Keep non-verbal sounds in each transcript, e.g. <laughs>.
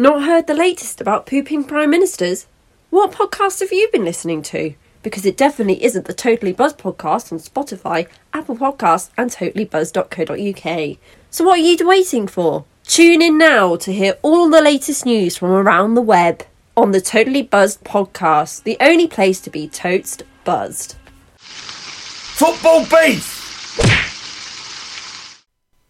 Not heard the latest about pooping prime ministers? What podcast have you been listening to? Because it definitely isn't the Totally Buzz podcast on Spotify, Apple Podcasts, and totallybuzz.co.uk. So what are you waiting for? Tune in now to hear all the latest news from around the web on the Totally Buzzed podcast, the only place to be totes buzzed. Football beef!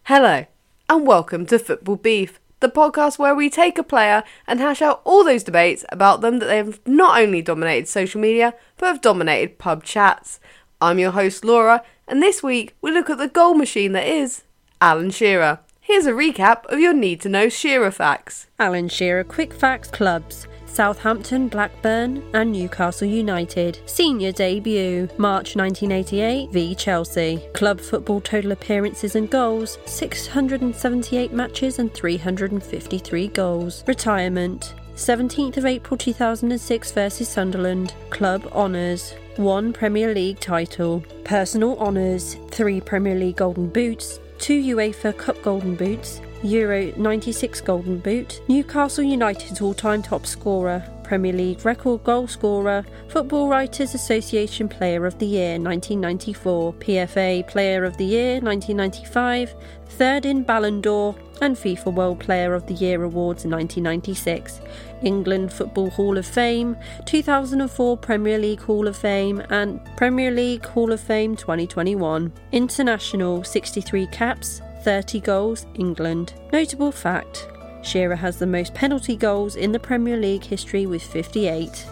Hello, and welcome to Football Beef, the podcast where we take a player and hash out all those debates about them that they have not only dominated social media, but have dominated pub chats. I'm your host, Laura, and this week we look at the goal machine that is Alan Shearer. Here's a recap of your need to know Shearer facts. Alan Shearer Quick Facts Clubs. Southampton, Blackburn, and Newcastle United. Senior debut, March 1988 v Chelsea. Club football total appearances and goals, 678 matches and 353 goals. Retirement, 17th of April 2006 versus Sunderland. Club honours. One Premier League title. Personal honours. Three Premier League Golden Boots. Two UEFA Cup Golden Boots. Euro 96 Golden Boot, Newcastle United's all time top scorer, Premier League record goal scorer, Football Writers Association Player of the Year 1994, PFA Player of the Year 1995, third in Ballon d'Or, and FIFA World Player of the Year awards in 1996, England Football Hall of Fame, 2004 Premier League Hall of Fame, and Premier League Hall of Fame 2021. International 63 caps, 30 goals, England. Notable fact Shearer has the most penalty goals in the Premier League history with 58.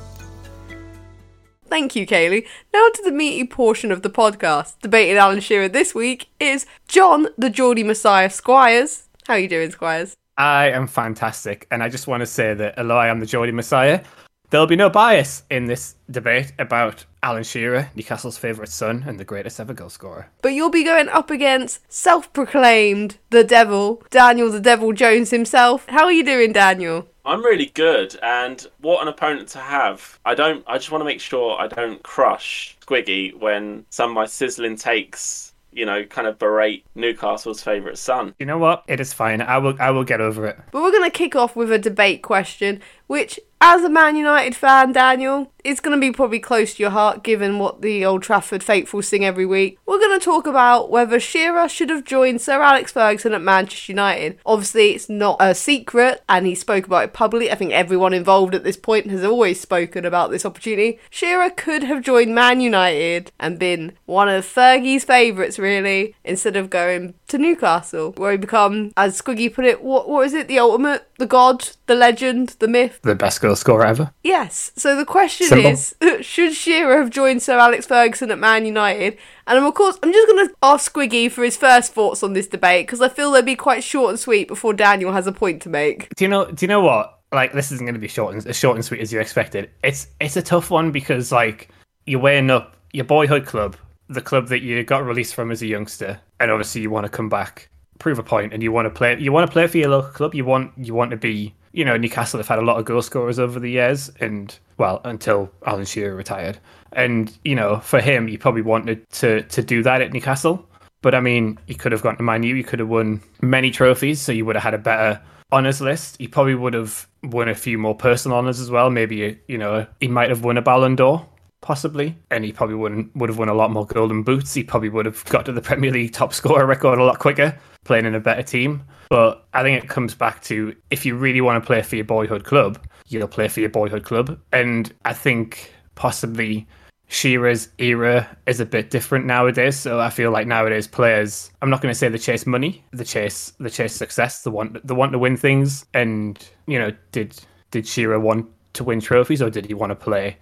Thank you, Kayleigh. Now to the meaty portion of the podcast. Debating Alan Shearer this week is Jon, the Geordie Messiah Squires. How are you doing, Squires? I am fantastic, and I just want to say that although I am the Geordie Messiah, there'll be no bias in this debate about Alan Shearer, Newcastle's favourite son and the greatest ever goal scorer. But you'll be going up against self proclaimed the devil, Daniel the Devil Jones himself. How are you doing, Daniel? I'm really good, and what an opponent to have. I don't. I just want to make sure I don't crush Squiggy when some of my sizzling takes, you know, kind of berate Newcastle's favourite son. You know what? It is fine. I will. I will get over it. But we're going to kick off with a debate question, which, as a Man United fan, Daniel, it's going to be probably close to your heart given what the Old Trafford faithful sing every week. We're going to talk about whether Shearer should have joined Sir Alex Ferguson at Manchester United. Obviously, it's not a secret, and he spoke about it publicly. I think everyone involved at this point has always spoken about this opportunity. Shearer could have joined Man United and been one of Fergie's favourites, really, instead of going to Newcastle, where he become, as Squiggy put it, what, what is it, the ultimate, the god, the legend, the myth? The best goal scorer ever. Yes. So the question Symbol. is, <laughs> should Shearer have joined Sir Alex Ferguson at Man United? And I'm, of course, I'm just going to ask Squiggy for his first thoughts on this debate because I feel they'll be quite short and sweet before Daniel has a point to make. Do you know? Do you know what? Like this isn't going to be short and as short and sweet as you expected. It's it's a tough one because like you're weighing up your boyhood club, the club that you got released from as a youngster, and obviously you want to come back, prove a point, and you want to play. You want to play for your local club. You want you want to be. You know, Newcastle have had a lot of goal scorers over the years, and well, until Alan Shearer retired. And you know, for him, he probably wanted to to do that at Newcastle. But I mean, he could have gone to Man U. He could have won many trophies, so you would have had a better honours list. He probably would have won a few more personal honours as well. Maybe you know he might have won a Ballon d'Or, possibly, and he probably wouldn't would have won a lot more golden boots. He probably would have got to the Premier League top scorer record a lot quicker, playing in a better team. But I think it comes back to if you really want to play for your boyhood club, you'll play for your boyhood club. And I think possibly Shearer's era is a bit different nowadays. So I feel like nowadays players, I'm not going to say they chase money, they chase they chase success. They want they want to win things. And you know, did did Shearer want to win trophies or did he want to play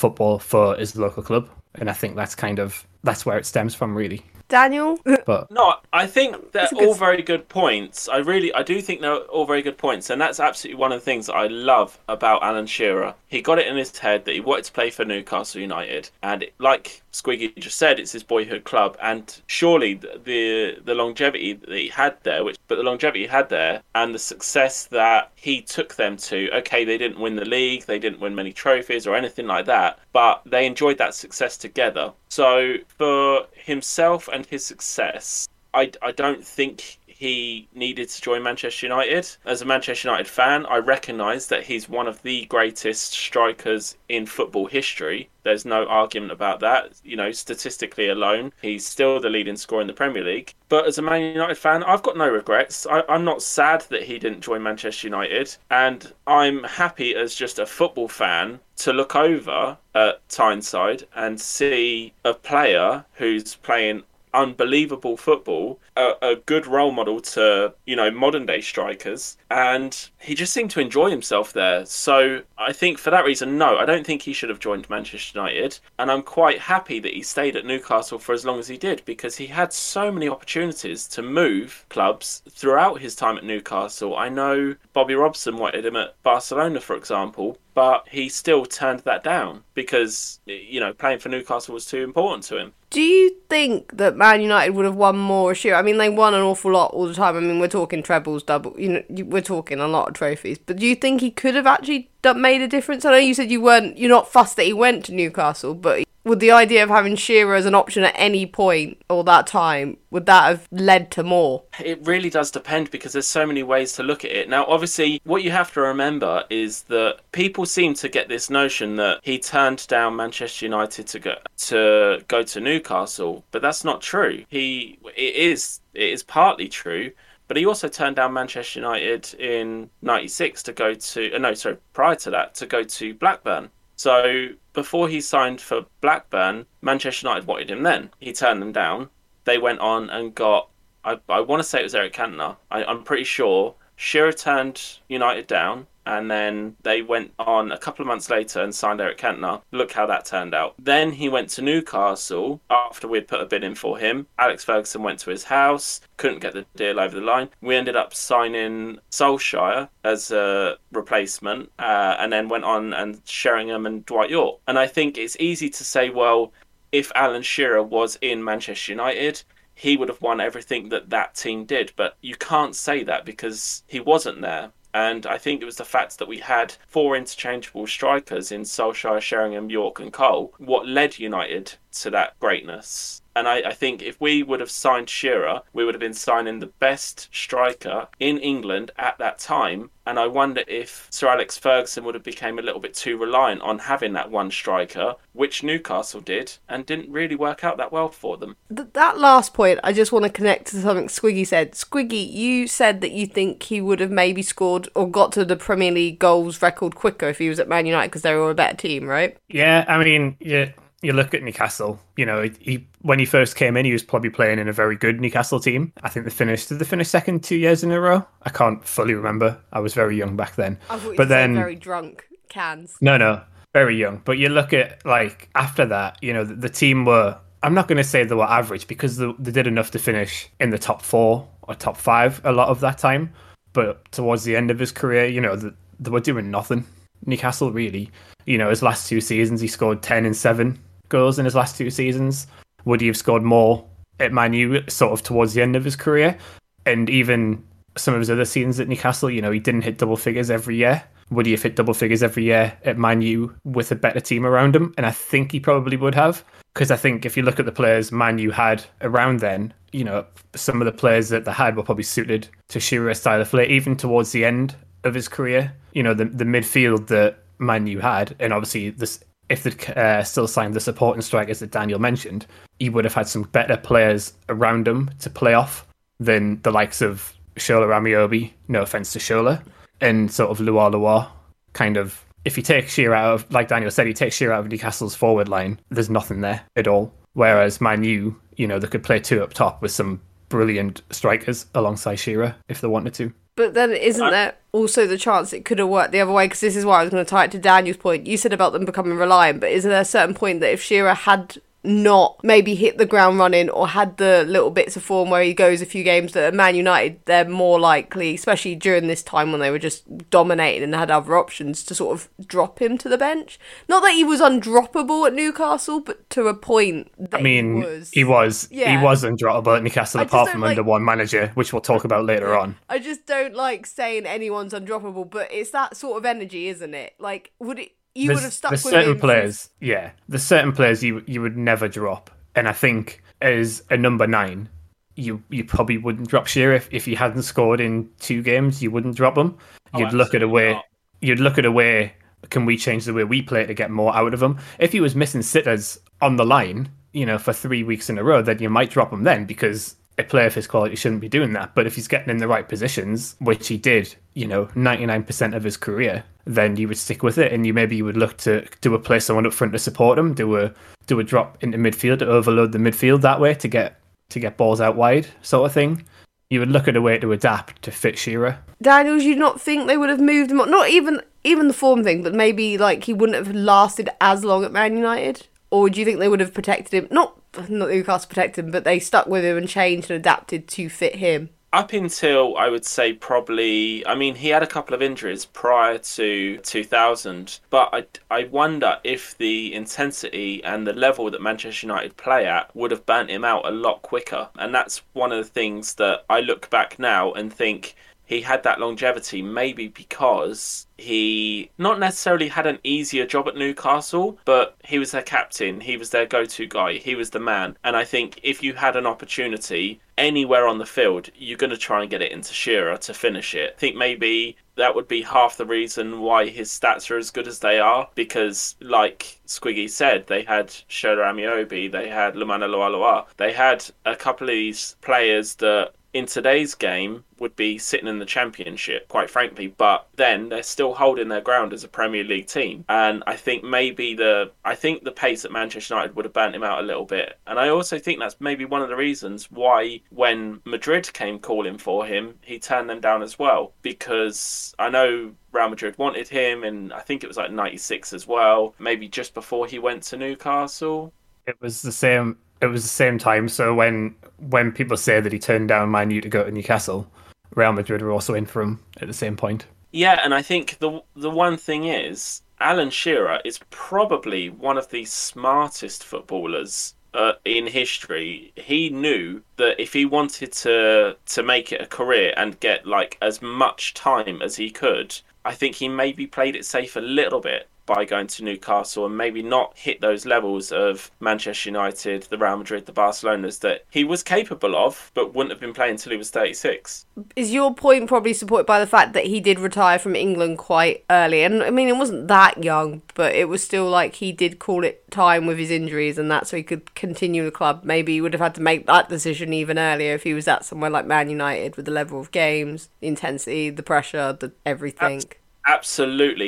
football for his local club? And I think that's kind of that's where it stems from, really. Daniel? But No, I think they're That's a good all very good points. I really, I do think they're all very good points, and that's absolutely one of the things that I love about Alan Shearer. He got it in his head that he wanted to play for Newcastle United, and like Squiggy just said, it's his boyhood club, and surely the the, the longevity that he had there, which but the longevity he had there, and the success that he took them to. Okay, they didn't win the league, they didn't win many trophies or anything like that, but they enjoyed that success together. So for himself and his success, I, I don't think he needed to join Manchester United. As a Manchester United fan, I recognise that he's one of the greatest strikers in football history. There's no argument about that. You know, statistically alone, he's still the leading scorer in the Premier League. But as a Man United fan, I've got no regrets. I, I'm not sad that he didn't join Manchester United, and I'm happy as just a football fan to look over at Tyneside and see a player who's playing unbelievable football, a, a, good role model to, you know, modern day strikers. And he just seemed to enjoy himself there. So I think for that reason, no, I don't think he should have joined Manchester United. And I'm quite happy that he stayed at Newcastle for as long as he did because he had so many opportunities to move clubs throughout his time at Newcastle. I know Bobby Robson wanted him at Barcelona, for example, but he still turned that down because you know playing for Newcastle was too important to him. Do you think that Man United would have won more this year? I mean, they won an awful lot all the time. I mean, we're talking trebles, double. You know, we're talking a lot of trophies. But do you think he could have actually made a difference? I know you said you weren't, you're not fussed that he went to Newcastle, but would the idea of having Shearer as an option at any point or that time would that have led to more? It really does depend because there's so many ways to look at it. Now, obviously, what you have to remember is that people seem to get this notion that he turned down Manchester United to go to go to Newcastle, but that's not true. He it is it is partly true. But he also turned down Manchester United in '96 to go to. Uh, no, sorry, prior to that, to go to Blackburn. So before he signed for Blackburn, Manchester United wanted him then. He turned them down. They went on and got, I, I want to say it was Eric Cantona. I, I'm pretty sure. Shearer turned United down and then they went on a couple of months later and signed Eric Cantona. Look how that turned out. Then he went to Newcastle after we'd put a bid in for him. Alex Ferguson went to his house, couldn't get the deal over the line. We ended up signing Solskjaer as a replacement, uh, and then went on and Sheringham and Dwight Yorke. And I think it's easy to say, well, if Alan Shearer was in Manchester United, he would have won everything that that team did. But you can't say that because he wasn't there. And I think it was the fact that we had four interchangeable strikers in Solskjaer, Sheringham, Yorke, and Cole what led United to that greatness. And I, I, think if we would have signed Shearer, we would have been signing the best striker in England at that time. And I wonder if Sir Alex Ferguson would have become a little bit too reliant on having that one striker, which Newcastle did, and didn't really work out that well for them. Th- that last point, I just want to connect to something Squiggy said. Squiggy, you said that you think he would have maybe scored or got to the Premier League goals record quicker if he was at Man United because they were a better team, right? Yeah, I mean, yeah you look at Newcastle, you know, he when he first came in, he was probably playing in a very good Newcastle team. I think they finished did they finish second two years in a row? I can't fully remember. I was very young back then. but then very drunk cans. No, no, very young. But you look at like after that, you know, the, the team were. I'm not going to say they were average because they, they did enough to finish in the top four or top five a lot of that time. But towards the end of his career, you know, the, they were doing nothing. Newcastle really, you know, his last two seasons he scored ten and seven goals in his last two seasons. Would he have scored more at Man U sort of towards the end of his career? And even some of his other seasons at Newcastle, you know, he didn't hit double figures every year. Would he have hit double figures every year at Man U with a better team around him? And I think he probably would have. Because I think if you look at the players Man U had around then, you know, some of the players that they had were probably suited to Shearer's style of play, even towards the end of his career. You know, the the midfield that Man U had, and obviously this if they'd uh, still signed the supporting strikers that Daniel mentioned, he would have had some better players around him to play off than the likes of Shola Ameobi, no offense to Shola, and sort of LuaLua. Kind of, if you take Shearer out of, like Daniel said, he takes Shearer out of Newcastle's forward line, there's nothing there at all. Whereas Manu, you know, they could play two up top with some brilliant strikers alongside Shearer if they wanted to. But then, isn't I, there also the chance it could have worked the other way? Because this is why I was going to tie it to Daniel's point. You said about them becoming reliant, but isn't there a certain point that if Shearer had not maybe hit the ground running or had the little bits of form where he goes a few games that at Man United they're more likely, especially during this time when they were just dominating and had other options to sort of drop him to the bench. Not that he was undroppable at Newcastle, but to a point. I mean, he was. He was, yeah. he was undroppable at Newcastle, apart from like, under one manager, which we'll talk about later on. I just don't like saying anyone's undroppable, but it's that sort of energy, isn't it? Like, would it? You there's, would have stuck there's with certain players, yeah. There's certain players you you would never drop, and I think as a number nine, you you probably wouldn't drop Shearer if, if he hadn't scored in two games. You wouldn't drop him. Oh, You'd look at a way. not. You'd look at a way. Can we change the way we play to get more out of him? If he was missing sitters on the line, you know, for three weeks in a row, then you might drop him then because a player of his quality shouldn't be doing that. But if he's getting in the right positions, which he did, you know, ninety nine percent of his career, then you would stick with it, and you maybe you would look to do a play someone up front to support him, do a do a drop into midfield to overload the midfield that way to get to get balls out wide, sort of thing. You would look at a way to adapt to fit Shearer. Daniels, you not think they would have moved him? Not even even the form thing, but maybe like he wouldn't have lasted as long at Man United, or do you think they would have protected him? Not not Newcastle protected him, but they stuck with him and changed and adapted to fit him. Up until I would say probably, I mean, he had a couple of injuries prior to 2000, but I, I wonder if the intensity and the level that Manchester United play at would have burnt him out a lot quicker. And that's one of the things that I look back now and think he had that longevity maybe because he not necessarily had an easier job at Newcastle, but he was their captain, he was their go to guy, he was the man. And I think if you had an opportunity anywhere on the field, you're going to try and get it into Shearer to finish it. I think maybe that would be half the reason why his stats are as good as they are because, like Squiggy said, they had Shola Ameobi, they had Lomana LuaLua, they had a couple of these players that in today's game would be sitting in the championship, quite frankly, but then they're still holding their ground as a Premier League team. And I think maybe the I think the pace at Manchester United would have burnt him out a little bit. And I also think that's maybe one of the reasons why when Madrid came calling for him, he turned them down as well. Because I know Real Madrid wanted him and I think it was like ninety six as well, maybe just before he went to Newcastle. It was the same. It was the same time. So when when people say that he turned down Man U to go to Newcastle, Real Madrid were also in for him at the same point. Yeah, and I think the the one thing is Alan Shearer is probably one of the smartest footballers uh, in history. He knew that if he wanted to to make it a career and get like as much time as he could, I think he maybe played it safe a little bit by going to Newcastle and maybe not hit those levels of Manchester United, the Real Madrid, the Barcelonas that he was capable of, but wouldn't have been playing until he was 36. Is your point probably supported by the fact that he did retire from England quite early? And I mean, it wasn't that young, but it was still like he did call it time with his injuries, and that so he could continue the club. Maybe he would have had to make that decision even earlier if he was at somewhere like Man United with the level of games, the intensity, the pressure, the everything. Absolutely,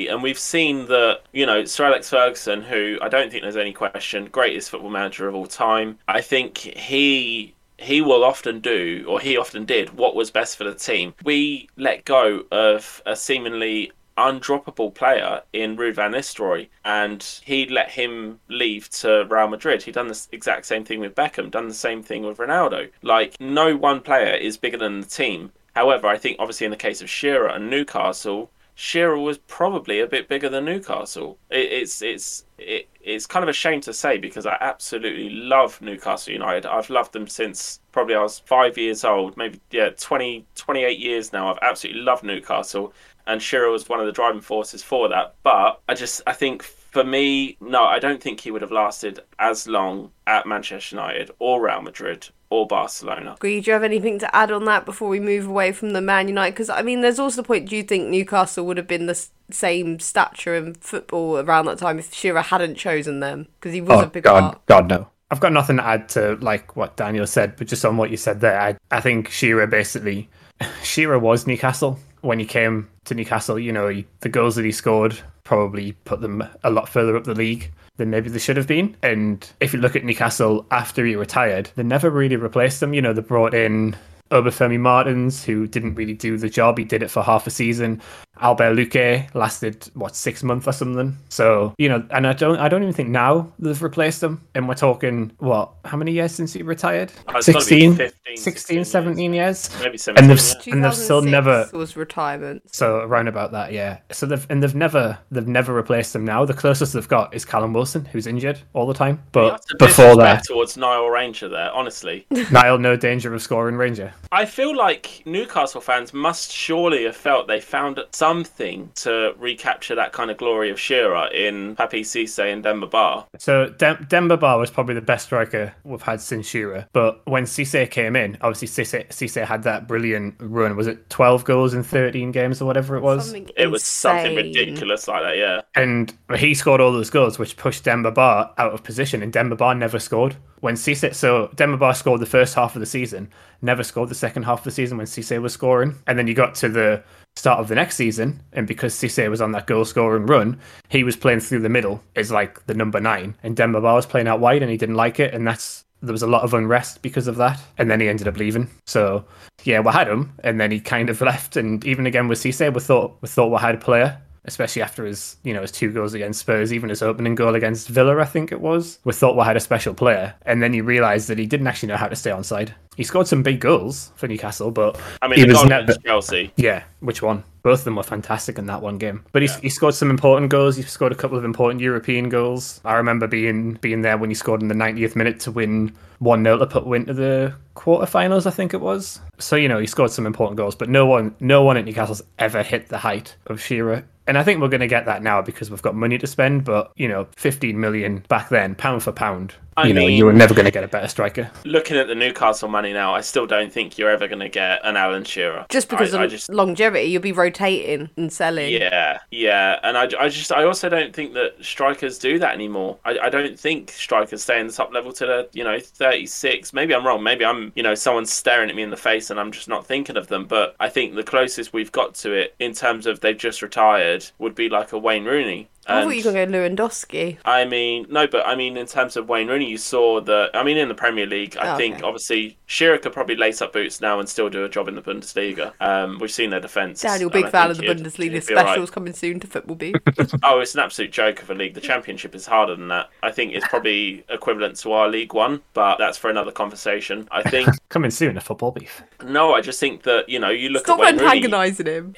and we've seen that you know Sir Alex Ferguson, who I don't think there's any question, greatest football manager of all time. I think he he will often do, or he often did, what was best for the team. We let go of a seemingly undroppable player in Ruud van Nistelrooy, and he let him leave to Real Madrid. He done the exact same thing with Beckham, done the same thing with Ronaldo. Like no one player is bigger than the team. However, I think obviously in the case of Shearer and Newcastle, Shearer was probably a bit bigger than Newcastle. It, it's it's it, it's kind of a shame to say because I absolutely love Newcastle United. I've loved them since probably I was five years old, maybe yeah, 20, 28 years now. I've absolutely loved Newcastle, and Shearer was one of the driving forces for that. But I just I think for me, no, I don't think he would have lasted as long at Manchester United or Real Madrid or Barcelona. Agree. Do you have anything to add on that before we move away from the Man United? Because I mean, there's also the point. Do you think Newcastle would have been the same stature in football around that time if Shearer hadn't chosen them? Because he was oh, a big Oh, God, part. God, no. I've got nothing to add to like what Daniel said, but just on what you said there, I, I think Shearer basically, <laughs> Shearer was Newcastle when he came to Newcastle. You know, he, the goals that he scored probably put them a lot further up the league than maybe they should have been. And if you look at Newcastle after he retired, they never really replaced him. You know, they brought in Obafemi Martins, who didn't really do the job. He did it for half a season. Albert Luque lasted what six months or something. So you know, and I don't, I don't even think now they've replaced him. And we're talking what? How many years since he retired? Oh, it's gotta be 16, 15, 16, 16 17 years. Maybe 17. And they've yeah. and they've still 2006 never was retirement. so around about that, yeah. So they've and they've never they've never replaced him now. The closest they've got is Callum Wilson, who's injured all the time. But That's a before that, towards Nile Ranger there, honestly. <laughs> Nile, no danger of scoring Ranger. I feel like Newcastle fans must surely have felt they found something to recapture that kind of glory of Shearer in Papiss Cisse and Demba Ba. So Dem- Demba Ba was probably the best striker we've had since Shearer. But when Cisse came in, obviously Cisse, Cisse had that brilliant run. Was it 12 goals in 13 games or whatever it was? Something It was something ridiculous like that, yeah. And he scored all those goals, which pushed Demba Ba out of position, and Demba Ba never scored. When Cisse, so Demba Ba scored the first half of the season, never scored the second half of the season when Cisse was scoring. And then you got to the start of the next season, and because Cisse was on that goal scoring run, he was playing through the middle as like the number nine, and Demba Ba was playing out wide, and he didn't like it, and that's there was a lot of unrest because of that, and then he ended up leaving. So yeah, we had him, and then he kind of <laughs> left, and even again with Cisse, we thought we thought we had a player, especially after his you know his two goals against Spurs, even his opening goal against Villa, I think it was. We thought we had a special player, and then you realise that he didn't actually know how to stay on side. He scored some big goals for Newcastle, but I mean, he was never. Chelsea. Yeah, which one? Both of them were fantastic in that one game. But he's, he scored some important goals. He scored a couple of important European goals. I remember being being there when he scored in the 90th minute to win 1 0 to put Win to the quarterfinals, I think it was. So, you know, he scored some important goals, but no one no one at Newcastle's ever hit the height of Shearer. And I think we're going to get that now because we've got money to spend. But, you know, 15 million back then, pound for pound, I you know, mean- you were never going to get a better striker. Looking at the Newcastle money now, I still don't think you're ever going to get an Alan Shearer. Just because I, of I just longevity, you'll be rotating and selling. Yeah, yeah, and I, I just I also don't think that strikers do that anymore. I, I don't think strikers stay in the top level to the you know 36. Maybe I'm wrong. Maybe I'm you know someone's staring at me in the face and I'm just not thinking of them. But I think the closest we've got to it in terms of they've just retired would be like a Wayne Rooney. I thought you were going to go Lewandowski. I mean, no, but I mean, in terms of Wayne Rooney, you saw that. I mean, in the Premier League, I Oh, think okay. obviously Shearer could probably lace up boots now and still do a job in the Bundesliga. Um, we've seen their defence. Daniel, and big fan of think the he'd- Bundesliga he'd be all right. specials coming soon to Football Beef. <laughs> Oh, it's an absolute joke of a league. The Championship is harder than that. I think it's probably <laughs> equivalent to our League One, but that's for another conversation. I <laughs> think Coming soon, a football beef. no. I just think that you know you look Stop at Wayne Rooney. antagonising him.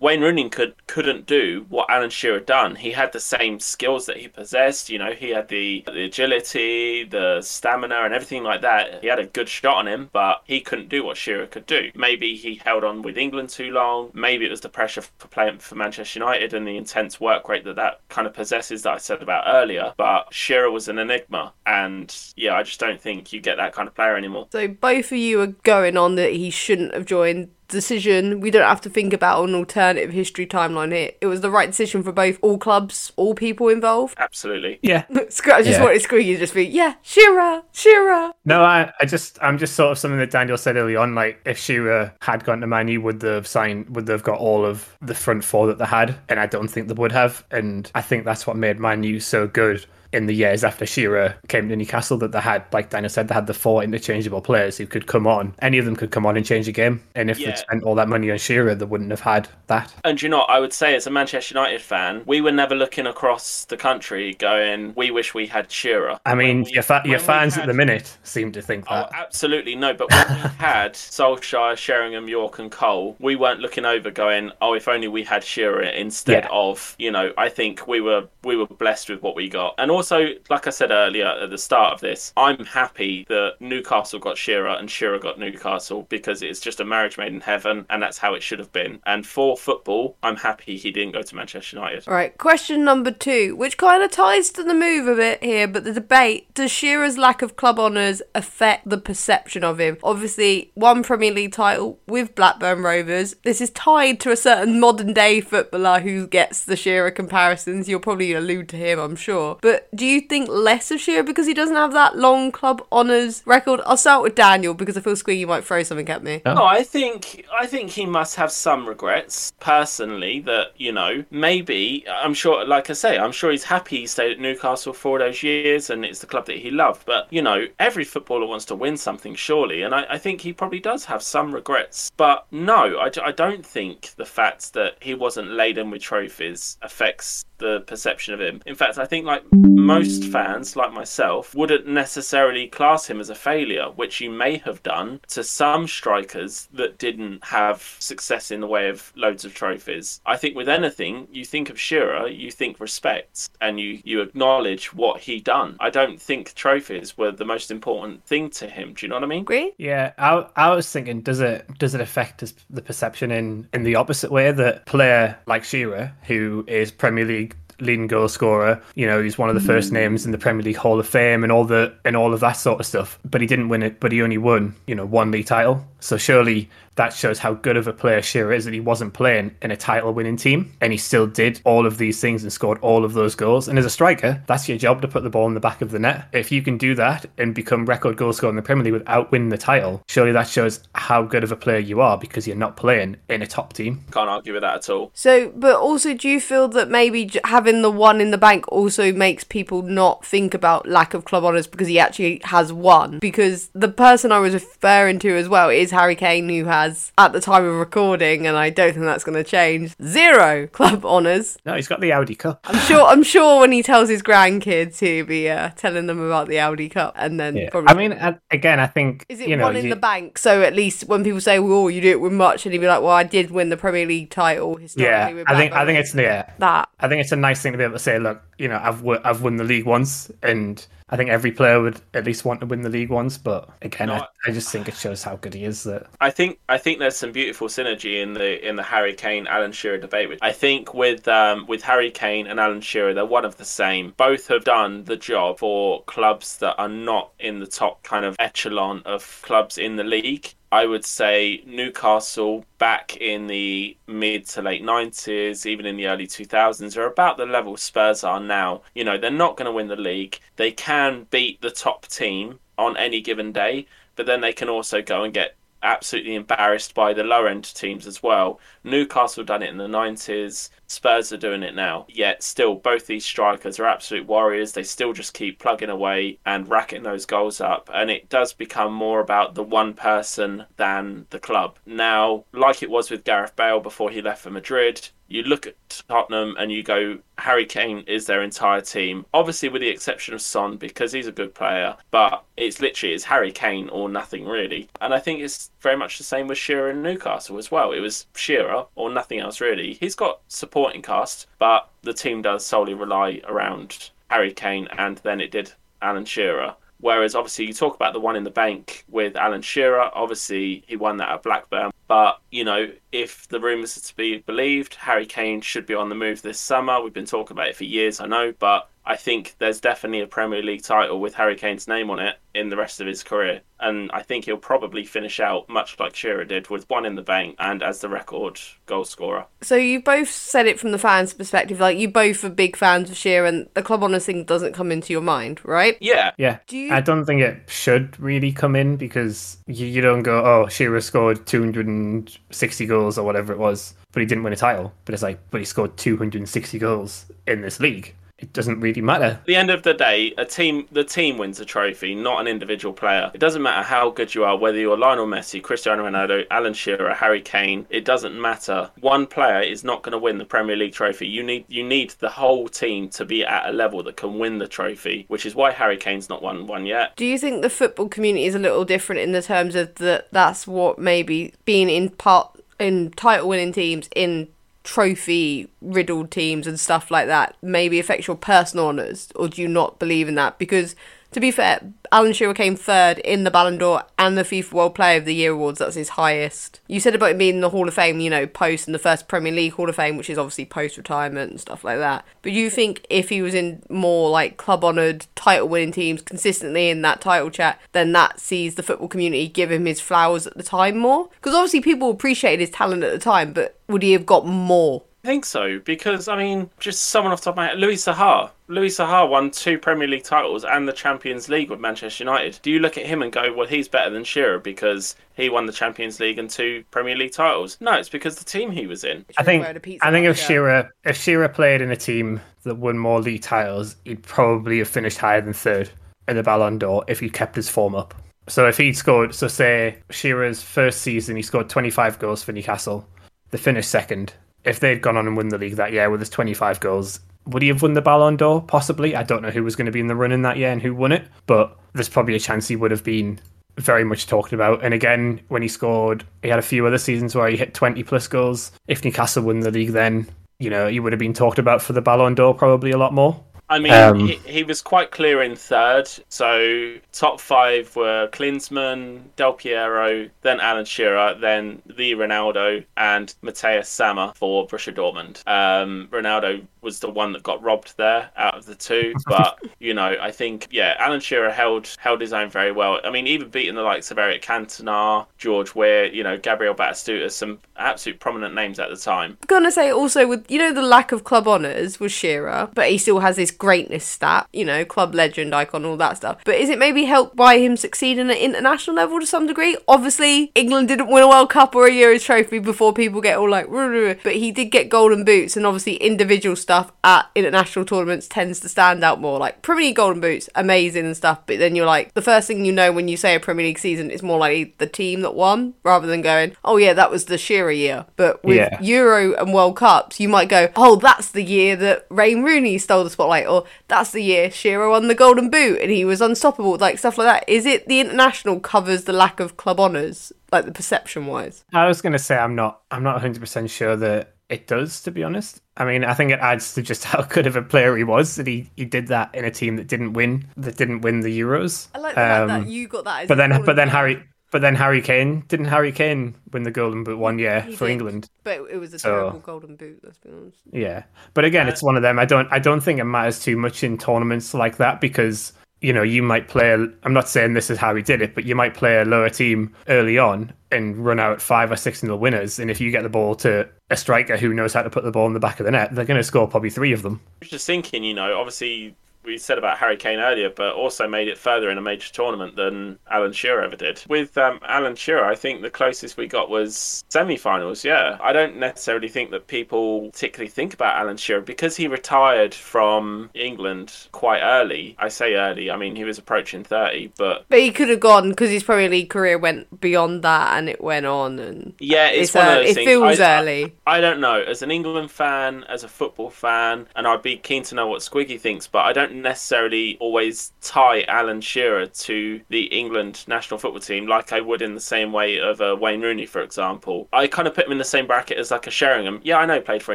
Wayne Rooney could couldn't do what Alan Shearer done. He had the same skills that he possessed. You know, he had the, the agility, the stamina, and everything like that. He had a good shot on him, but he couldn't do what Shearer could do. Maybe he held on with England too long. Maybe it was the pressure for playing for Manchester United and the intense work rate that that kind of possesses that I said about earlier. But Shearer was an enigma, and yeah, I just don't think you get that kind of player anymore. So both of you are going on that he shouldn't have joined. Decision. We don't have to think about an alternative history timeline here. It was the right decision for both all clubs, all people involved. Absolutely. Yeah. <laughs> Scr- I just Yeah. wanted Squeaky to just be, yeah, Shearer, Shearer. No, I, I just, I'm just sort of something that Daniel said early on. Like, if Shearer had gone to Man U, would they have signed? Would they have got all of the front four that they had? And I don't think they would have. And I think that's what made Man U so good in the years after Shearer came to Newcastle. That they had, like Daniel said, they had the four interchangeable players who could come on. Any of them could come on and change a game. And if Yeah. they'd spent all that money on Shearer, they wouldn't have had that. And you know, I would say as a Manchester United fan, we were never looking across the country going, "We wish we had Shearer." I mean, we- your fa- your fans at the minute seem to think Oh, that. absolutely no. But when we <laughs> had Solskjaer, Sheringham, Yorke, and Cole, we weren't looking over going, "Oh, if only we had Shearer instead Yeah. of." You know, I think we were we were blessed with what we got. And also, like I said earlier at the start of this, I'm happy that Newcastle got Shearer and Shearer got Newcastle because it's just a marriage made in heaven, and that's how it should have been. And for football, I'm happy he didn't go to Manchester United. All right, question number two, which kind of ties to the move a bit here, but the debate does Shearer's lack of club honours affect the perception of him? Obviously, one Premier League title with Blackburn Rovers. This is tied to a certain modern day footballer who gets the Shearer comparisons. You'll probably allude to him, I'm sure. But do you think less of Shearer because he doesn't have that long club honours record? I'll start with Daniel because I feel Squeaky might throw something at me. No, I think I think he must have some regrets personally that you know maybe I'm sure like I say I'm sure he's happy he stayed at Newcastle for all those years and it's the club that he loved but you know every footballer wants to win something surely and I, I think he probably does have some regrets but no I, I don't think the fact that he wasn't laden with trophies affects the perception of him in fact I think like most fans, like myself, wouldn't necessarily class him as a failure, which you may have done to some strikers that didn't have success in the way of loads of trophies. I think with anything, you think of Shearer, you think respect, and you, you acknowledge what he done. I don't think trophies were the most important thing to him. Do you know what I mean? Agree? Yeah, I, I was thinking, does it does it affect us- the perception in in the opposite way that player like Shearer, who is Premier League leading goal scorer, you know, he's one of the mm-hmm. first names in the Premier League Hall of Fame and all the and all of that sort of stuff, but he didn't win it, but he only won, you know, one league title. So surely that shows how good of a player Shearer is that he wasn't playing in a title winning team and he still did all of these things and scored all of those goals. And as a striker, that's your job to put the ball in the back of the net. If you can do that and become record goal scorer in the Premier League without winning the title, surely that shows how good of a player you are because you're not playing in a top team. Can't argue with that at all. So, but also, do you feel that maybe having the one in the bank also makes people not think about lack of club honours because he actually has one? Because the person I was referring to as well is Harry Kane, who has, at the time of recording, and I don't think that's going to change, zero <laughs> club honours. No, he's got the Audi Cup. I'm sure. I'm sure when he tells his grandkids, he'll be uh, telling them about the Audi Cup, and then Yeah. probably. I mean, again, I think Is it you know, one in you- the bank? So at least when people say, "Oh, you do it with much," and he'd be like, "Well, I did win the Premier League title historically." yeah, I think I think it's yeah, that. I think it's a nice thing to be able to say, look, you know, I've won, I've won the league once, and I think every player would at least want to win the league once. But again, No, I, I just think it shows how good he is. That I think I think there's some beautiful synergy in the in the Harry Kane Alan Shearer debate. I think with um, with Harry Kane and Alan Shearer, they're one of the same. Both have done the job for clubs that are not in the top kind of echelon of clubs in the league. I would say Newcastle back in the mid to late 90s, even in the early 2000s, are about the level Spurs are now. You know, they're not going to win the league. They can beat the top team on any given day, but then they can also go and get absolutely embarrassed by the lower end teams as well. Newcastle done it in the 90s. Spurs are doing it now. Yet still, both these strikers are absolute warriors. They still just keep plugging away and racking those goals up. And it does become more about the one person than the club. Now, like it was with Gareth Bale before he left for Madrid, you look at Tottenham and you go, Harry Kane is their entire team. Obviously, with the exception of Son because he's a good player, but it's literally it's Harry Kane or nothing really. And I think it's very much the same with Shearer in Newcastle as well. It was Shearer or nothing else really. He's got supporting cast, but the team does solely rely around Harry Kane, and then it did Alan Shearer. Whereas obviously you talk about the one in the bank with Alan Shearer, obviously he won that at Blackburn. But, you know, if the rumours are to be believed, Harry Kane should be on the move this summer. We've been talking about it for years, I know, but I think there's definitely a Premier League title with Harry Kane's name on it in the rest of his career. And I think he'll probably finish out much like Shearer did with one in the bank and as the record goal scorer. So you both said it from the fans' perspective, like you both are big fans of Shearer, and the club honours thing doesn't come into your mind, right? Yeah, yeah, Do you- I don't think it should really come in because you, you don't go, oh, Shearer scored 260 goals or whatever it was, but he didn't win a title. But it's like, but he scored 260 goals in this league. It doesn't really matter. At the end of the day, a team the team wins a trophy, not an individual player. It doesn't matter how good you are, whether you're Lionel Messi, Cristiano Ronaldo, Alan Shearer, or Harry Kane. It doesn't matter. One player is not going to win the Premier League trophy. You need you need the whole team to be at a level that can win the trophy, which is why Harry Kane's not won one yet. Do you think the football community is a little different in the terms of that? That's what maybe being in part in title winning teams in trophy riddled teams and stuff like that maybe affects your personal honours, or do you not believe in that? Because to be fair, Alan Shearer came third in the Ballon d'Or and the FIFA World Player of the Year awards. That's his highest. You said about him being in the Hall of Fame, you know, post in the first Premier League Hall of Fame, which is obviously post retirement and stuff like that. But do you think if he was in more like club honoured, title winning teams consistently in that title chat, then that sees the football community give him his flowers at the time more? Because obviously people appreciated his talent at the time, but would he have got more? I think so because I mean, just someone off the top of my head, Louis Saha. Louis Saha won two Premier League titles and the Champions League with Manchester United. Do you look at him and go, "Well, he's better than Shearer because he won the Champions League and two Premier League titles"? No, it's because the team he was in. I think Wearing a Pizza I think if shirt. Shearer if Shearer played in a team that won more league titles, he'd probably have finished higher than third in the Ballon d'Or if he kept his form up. So if he'd scored, so say Shearer's first season, he scored 25 goals for Newcastle. They finished second. If they'd gone on and won the league that year with his 25 goals, would he have won the Ballon d'Or? Possibly. I don't know who was going to be in the running that year and who won it, but there's probably a chance he would have been very much talked about. And again, when he scored, he had a few other seasons where he hit 20 plus goals. If Newcastle won the league, then you know he would have been talked about for the Ballon d'Or probably a lot more. I mean, um, he, he, was quite clear in third. So top five were Klinsmann, Del Piero, then Alan Shearer, then the Ronaldo, and Matthias Sammer for Borussia Dortmund. Um, Ronaldo was the one that got robbed there out of the two, <laughs> but you know, I think yeah, Alan Shearer held held his own very well. I mean, even beating the likes of Eric Cantona, George Weah, you know, Gabriel Batistuta, some absolute prominent names at the time. I'm gonna say also with you know the lack of club honours was Shearer, but he still has this greatness stat, you know, club legend icon, all that stuff. But is it maybe helped by him succeeding at international level to some degree? Obviously, England didn't win a World Cup or a Euros trophy before people get all like, but he did get golden boots, and obviously individual stuff at international tournaments tends to stand out more. Like Premier League golden boots, amazing and stuff, but then you're like, the first thing you know when you say a Premier League season is more likely the team that won rather than going, oh yeah, that was the Shearer year. But with yeah. Euro and World Cups, you might go, oh, that's the year that Wayne Rooney stole the spotlight, or that's the year Shearer won the Golden Boot and he was unstoppable, like stuff like that. Is it the international covers the lack of club honours, like the perception wise? I was going to say I'm not. I'm not 100 percent sure that it does, to be honest. I mean, I think it adds to just <laughs> how good of a player he was that he, he did that in a team that didn't win that didn't win the Euros. I like the um, that you got that. but then, but then Harry, but then Harry Kane didn't Harry Kane win the Golden Boot one year he for did, England? But it was a so, terrible Golden Boot. Let's be honest. Yeah, but again, it's one of them. I don't I don't think it matters too much in tournaments like that because you know you might play. i I'm not saying this is how he did it, but you might play a lower team early on and run out five or six nil winners. And if you get the ball to a striker who knows how to put the ball in the back of the net, they're going to score probably three of them. Just thinking, you know, obviously we said about Harry Kane earlier, but also made it further in a major tournament than Alan Shearer ever did. With um, Alan Shearer, I think the closest we got was semi-finals. Yeah, I don't necessarily think that people particularly think about Alan Shearer because he retired from England quite early. I say early, I mean he was approaching thirty, but but he could have gone because his Premier League career went beyond that and it went on and yeah, it's, it's one uh, of those it things. feels I, early. I, I don't know. As an England fan, as a football fan, and I'd be keen to know what Squiggy thinks, but I don't necessarily always tie Alan Shearer to the England national football team like I would in the same way of uh, Wayne Rooney, for example. I kind of put him in the same bracket as like a Sheringham. Yeah, I know he played for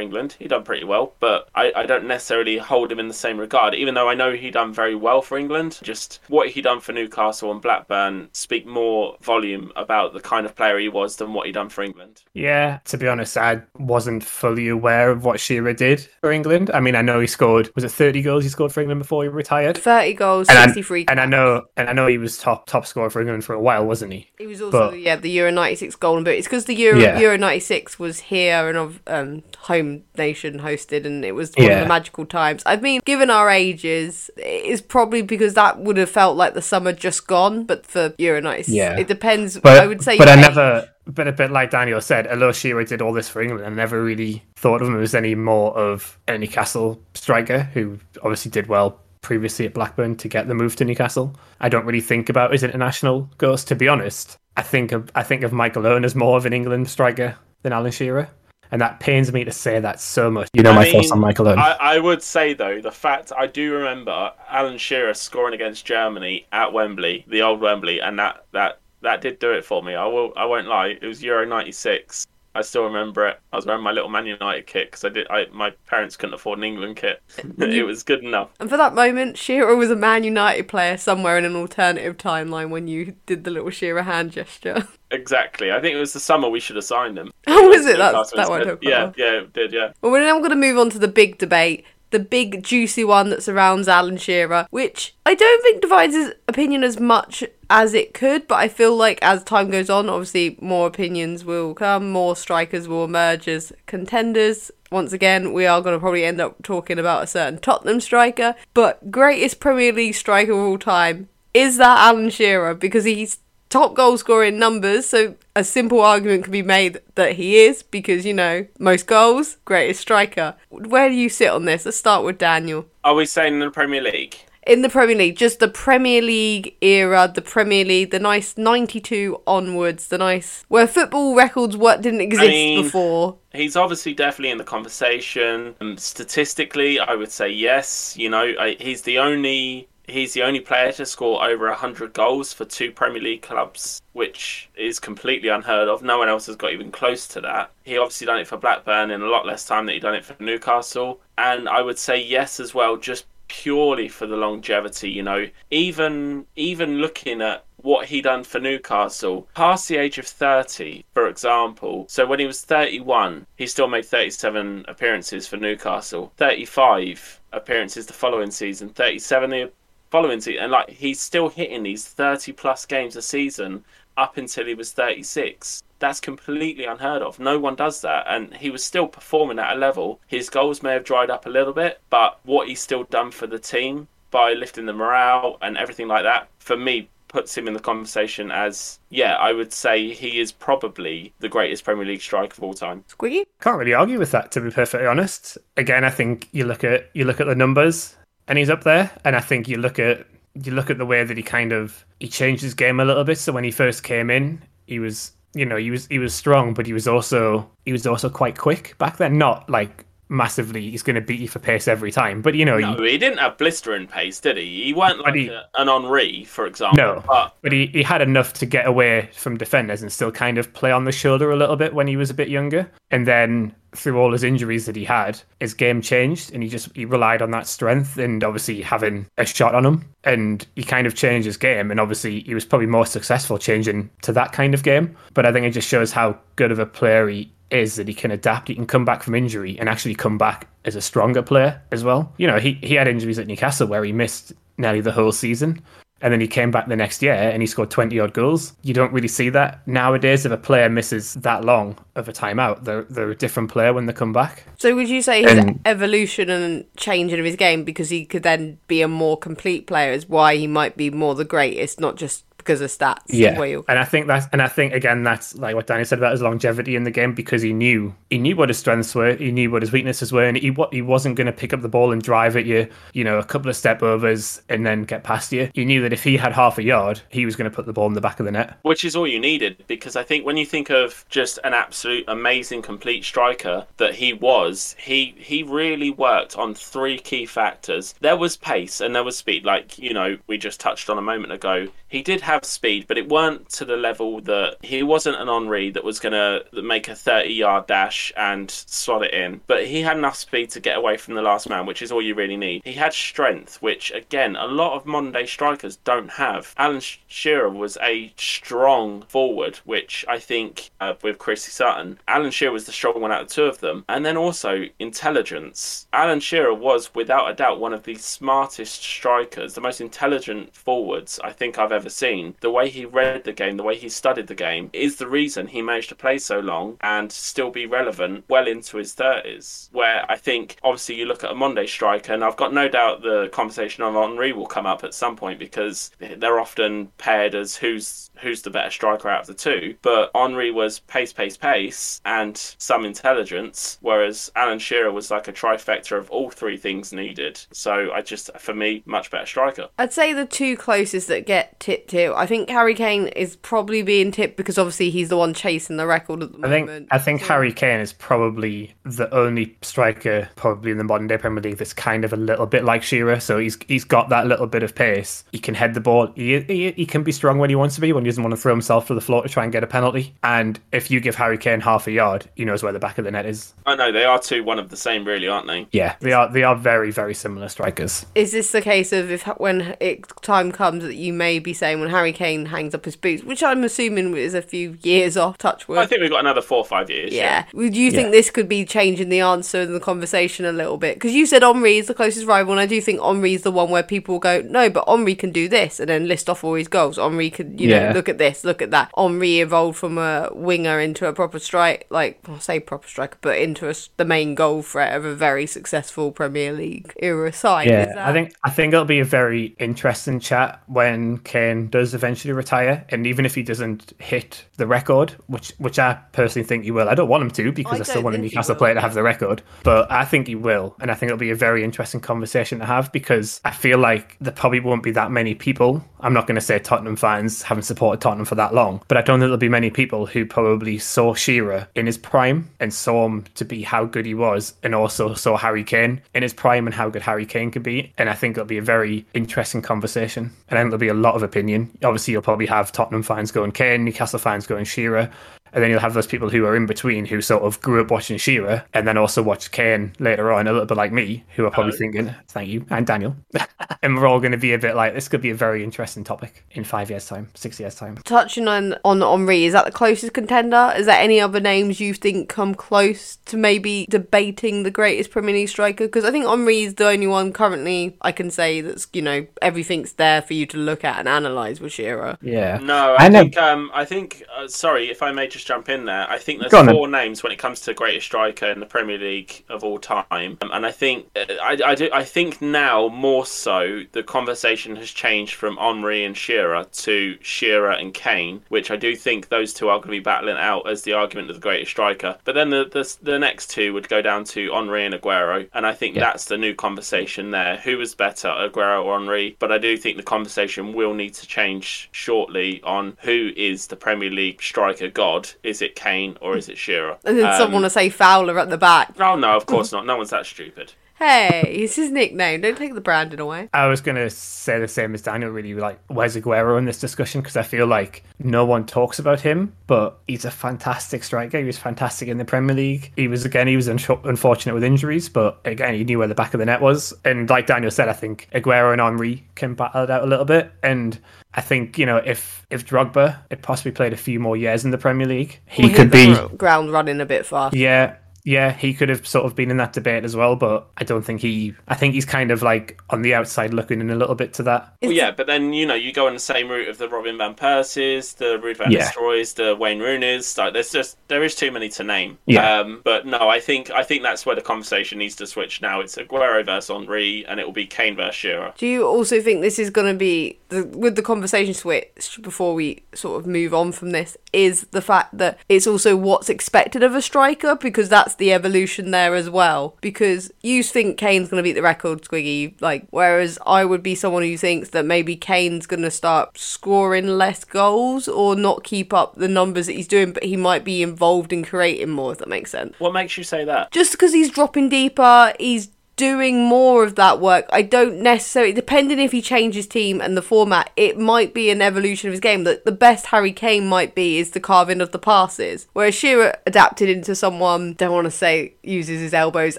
England. He done pretty well, but I, I don't necessarily hold him in the same regard, even though I know he done very well for England. Just what he done for Newcastle and Blackburn speak more volume about the kind of player he was than what he done for England. Yeah, to be honest, I wasn't fully aware of what Shearer did for England. I mean, I know he scored was it 30 goals he scored for England before he retired. Thirty goals, and sixty-three. I, and I know, and I know he was top top scorer for England for a while, wasn't he? He was also but, yeah the Euro '96 Golden Boot. It's because the Euro yeah. Euro '96 was here and of um, home nation hosted, and it was one yeah. of the magical times. I mean, given our ages, it's probably because that would have felt like the summer just gone. But for Euro '96, yeah. it depends. But, I would say, but I never but a bit like Daniel said, although Shearer did all this for England, I never really thought of him as any more of a Newcastle striker who obviously did well previously at Blackburn to get the move to Newcastle. I don't really think about his international goals, to be honest. I think of I think of Michael Owen as more of an England striker than Alan Shearer. And that pains me to say that so much. You know I my mean, thoughts on Michael Owen. I, I, would say though, the fact I do remember Alan Shearer scoring against Germany at Wembley, the old Wembley, and that that that did do it for me. I will I won't lie. It was Euro '96. I still remember it. I was wearing my little Man United kit because I did. I, my parents couldn't afford an England kit. <laughs> it was good enough. And for that moment, Shearer was a Man United player somewhere in an alternative timeline when you did the little Shearer hand gesture. <laughs> Exactly. I think it was the summer we should have signed him. Oh, was it? That's, that one. Yeah, yeah, it did. Yeah. Well, then I'm going to move on to the big debate the big juicy one that surrounds Alan Shearer, which I don't think divides his opinion as much as it could, but I feel like as time goes on, obviously more opinions will come, more strikers will emerge as contenders. Once again, we are going to probably end up talking about a certain Tottenham striker, but greatest Premier League striker of all time is that Alan Shearer because he's top goal scorer in numbers, so a simple argument can be made that he is because, you know, most goals, greatest striker. Where do you sit on this? Let's start with Daniel. Are we saying in the Premier League? In the Premier League, just the Premier League era, the Premier League, the nice 92 onwards, the nice where football records what didn't exist mean- before. He's obviously definitely in the conversation. Um, statistically, I would say yes. You know, I, he's the only he's the only player to score over 100 goals for two Premier League clubs, which is completely unheard of. No one else has got even close to that. He obviously done it for Blackburn in a lot less time than he done it for Newcastle. And I would say yes as well, just purely for the longevity, you know. Even even looking at what he done for Newcastle past the age of 30 for example. So when he was 31 he still made 37 appearances for Newcastle. 35 appearances the following season. 37 the following season and like he's still hitting these 30 plus games a season up until he was 36 that's completely unheard of no one does that and he was still performing at a level his goals may have dried up a little bit but what he's still done for the team by lifting the morale and everything like that for me puts him in the conversation as yeah i would say he is probably the greatest premier league striker of all time Squiggy? Can't really argue with that, to be perfectly honest. Again, I think you look at you look at the numbers, and he's up there. And I think you look at you look at the way that he kind of he changed his game a little bit. So when he first came in, he was you know he was he was strong, but he was also he was also quite quick back then. Not like massively he's going to beat you for pace every time, but you know no he, he didn't have blistering pace did he he weren't like he- a, an Henry for example No, but but he, he had enough to get away from defenders and still kind of play on the shoulder a little bit when he was a bit younger. And then through all his injuries that he had, his game changed and he just he relied on that strength and obviously having a shot on him. And he kind of changed his game and obviously he was probably more successful changing to that kind of game. But I think it just shows how good of a player he is that he can adapt, he can come back from injury and actually come back as a stronger player as well. You know, he, he had injuries at Newcastle where he missed nearly the whole season. And then he came back the next year and he scored 20 odd goals. You don't really see that nowadays. If a player misses that long of a timeout, they're, they're a different player when they come back. So would you say his And- evolution and changing of his game because he could then be a more complete player is why he might be more the greatest, not just because of stats? Yeah, Where you- and I think that's and I think again that's like what Danny said about his longevity in the game because he knew he knew what his strengths were, he knew what his weaknesses were, and he wa- he wasn't going to pick up the ball and drive at you, you know, a couple of step overs and then get past you. He knew that if he had half a yard, he was going to put the ball in the back of the net. which is all you needed because I think when you think of just an absolute amazing complete striker that he was, he he really worked on three key factors. There was pace and there was speed, like you know we just touched on a moment ago. He did have speed, but it weren't to the level that he wasn't an Henry that was gonna make a thirty-yard dash and slot it in. But he had enough speed to get away from the last man, which is all you really need. He had strength, which again a lot of modern-day strikers don't have. Alan Shearer was a strong forward, which I think uh, with Chrissy Sutton, Alan Shearer was the strong one out of the two of them. And then also intelligence. Alan Shearer was without a doubt one of the smartest strikers, the most intelligent forwards I think I've ever seen. The way he read the game, the way he studied the game, is the reason he managed to play so long and still be relevant well into his 30s. Where I think, obviously, you look at a Monday striker, and I've got no doubt the conversation on Henry will come up at some point because they're often paired as who's who's the better striker out of the two. But Henry was pace, pace, pace, and some intelligence, whereas Alan Shearer was like a trifecta of all three things needed. So I just, for me, much better striker. I'd say the two closest that get tipped here. I think Harry Kane is probably being tipped because obviously he's the one chasing the record at the I think. I think So- Harry Kane is probably the only striker probably in the modern day Premier League that's kind of a little bit like Shearer. So he's he's got that little bit of pace. He can head the ball. He, he he can be strong when he wants to be. When he doesn't want to throw himself to the floor to try and get a penalty. And if you give Harry Kane half a yard, he knows where the back of the net is. I know they are two one of the same, really, aren't they? Yeah, they are they are very very similar strikers. Is this the case of if when it time comes that you may be saying when Harry Kane hangs up his boots, which I'm assuming is a few years off, touch wood. I think we've got another four or five years. yeah. Would you think Yeah. this could be changing the answer and the conversation a little bit? Because you said Henry is the closest rival, and I do think Henry is the one where people go, no, but Henry can do this, and then list off all his goals. Henry could, you know, look at this, look at that. Henry evolved from a winger into a proper strike, like, I'll say proper striker, but into a s the main goal threat of a very successful Premier League era side. Yeah, that- I think I think it'll be a very interesting chat when Kane does does eventually retire, and even if he doesn't hit the record, which which I personally think he will, I don't want him to because I I, still want a Newcastle player to have the record, but I think he will, and I think it'll be a very interesting conversation to have because I feel like there probably won't be that many people. I'm not going to say Tottenham fans haven't supported Tottenham for that long, but I don't think there'll be many people who probably saw Shearer in his prime and saw him to be how good he was, and also saw Harry Kane in his prime and how good Harry Kane could be. And I think it'll be a very interesting conversation, and I think there'll be a lot of opinion. Obviously, you'll probably have Tottenham fans going Kane, Newcastle fans going Shearer. And then you'll have those people who are in between who sort of grew up watching Shearer and then also watched Kane later on, a little bit like me, who are probably thinking, thank you, and Daniel. <laughs> and we're all going to be a bit like, this could be a very interesting topic in five years' time, six years' time. Touching on on Henry, is that the closest contender? Is there any other names you think come close to maybe debating the greatest Premier League striker? Because I think Henry is the only one currently I can say that's you know everything's there for you to look at and analyze with Shearer. Yeah. No, I, I think um, I think uh, sorry if I may just jump in there. I think there's on then. four names when it comes to greatest striker in the Premier League of all time, um, and I think uh, I, I do I think now more so the conversation has changed from Henry and Shearer to Shearer and Kane, which I do think those two are going to be battling out as the argument of the greatest striker. But then the the, the next two would go down to Henry and Aguero, and I think Yeah. that's the new conversation there. Who was better, Aguero or Henry? But I do think the conversation will need to change shortly on who is the Premier League striker god. Is it Kane or is it Shearer? And then Um, someone to say Fowler at the back. Oh no, of course not. No one's that stupid. Hey, it's his nickname. Don't take the branding away. I was going to say the same as Daniel, really, like, where's Aguero in this discussion? Because I feel like no one talks about him, but he's a fantastic striker. He was fantastic in the Premier League. He was, again, he was un- unfortunate with injuries, but again, he knew where the back of the net was. And like Daniel said, I think Aguero and Henry can battle it out a little bit. And I think, you know, if, if Drogba had possibly played a few more years in the Premier League, he Well, could be. ground running a bit fast. Yeah, yeah, he could have sort of been in that debate as well, but I don't think he. I think he's kind of like on the outside looking in a little bit to that. Well, yeah, but then you know you go on the same route of the Robin van Persies, the Ruud van Yeah. Nistelrooys, the Wayne Rooney's. Like, there's just there is too many to name. Yeah. Um, but no, I think I think that's where the conversation needs to switch now. It's Aguero versus Henry, and it will be Kane versus Shearer. Do you also think this is going to be the, with the conversation switch before we sort of move on from this? Is the fact that it's also what's expected of a striker because that's the evolution there as well. Because you think Kane's going to beat the record, Squiggy, like whereas I would be someone who thinks that maybe Kane's going to start scoring less goals or not keep up the numbers that he's doing, but he might be involved in creating more. If that makes sense What makes you say that? just because he's dropping deeper, he's doing more of that work. I don't necessarily, depending if he changes team and the format, it might be an evolution of his game. That the best Harry Kane might be is the carving of the passes, whereas Shearer adapted into someone. Don't want to say uses his elbows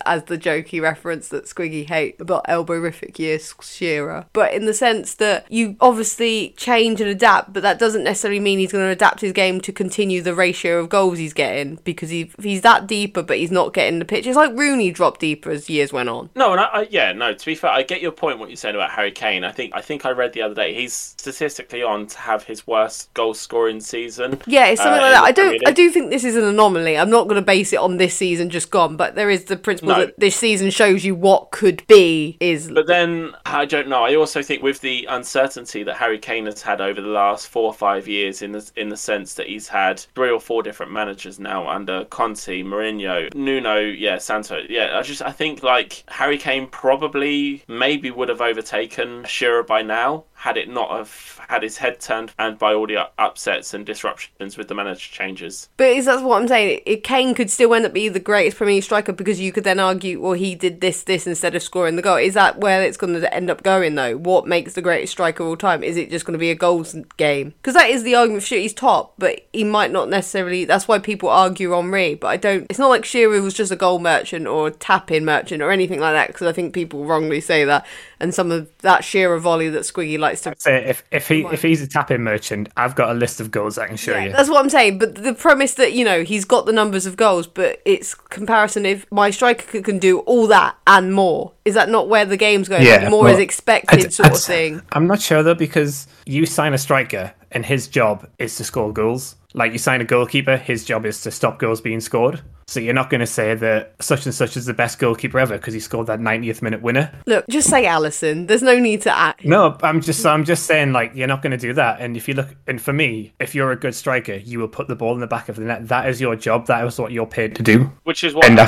as the jokey reference that Squiggy hate about elbowrific years Shearer, but in the sense that you obviously change and adapt, but that doesn't necessarily mean he's going to adapt his game to continue the ratio of goals he's getting because he, he's that deeper, but he's not getting the pitch. It's like Rooney dropped deeper as years went on. No, and I, I yeah, no. To be fair, I get your point. What you're saying about Harry Kane. I think I think I read the other day he's statistically on to have his worst goal scoring season. Yeah, it's something uh, like that. I don't. I do think this is an anomaly. I'm not going to base it on this season just gone, but there is the principle No. that this season shows you what could be. Is But then I don't know. I also think with the uncertainty that Harry Kane has had over the last four or five years, in the in the sense that he's had three or four different managers now under Conte, Mourinho, Nuno, yeah, Santo, yeah. I just I think like Harry Kane probably maybe would have overtaken Shearer by now had it not have had his head turned and by all the upsets and disruptions with the manager changes. But is that's what I'm saying? It, Kane could still end up being the greatest Premier League striker because you could then argue, well, he did this, this instead of scoring the goal. Is that where it's going to end up going though? What makes the greatest striker of all time? Is it just going to be a goals game? Because that is the argument. Sure, he's top, but he might not necessarily. That's why people argue Henry. But I don't. It's not like Shearer was just a goal merchant or a tap-in merchant or anything like that. Because I think people wrongly say that, and some of that Shearer volley that Squiggy likes to Say if if he if he's a tapping merchant, I've got a list of goals I can show you. That's what I'm saying. But the premise that you know he's got the numbers of goals, but it's comparison. If my striker can, can do all that and more, is that not where the game's going? Yeah, Like, more well, is expected, I'd- sort I'd- of thing. I'm not sure though because you sign a striker and his job is to score goals. Like you sign a goalkeeper, his job is to stop goals being scored. So you're not going to say that such and such is the best goalkeeper ever because he scored that 90th minute winner. Look, just say Alisson. There's no need to act. No, I'm just I'm just saying like you're not going to do that. And if you look, and for me, if you're a good striker, you will put the ball in the back of the net. That is your job. That is what you're paid to do. Which is what And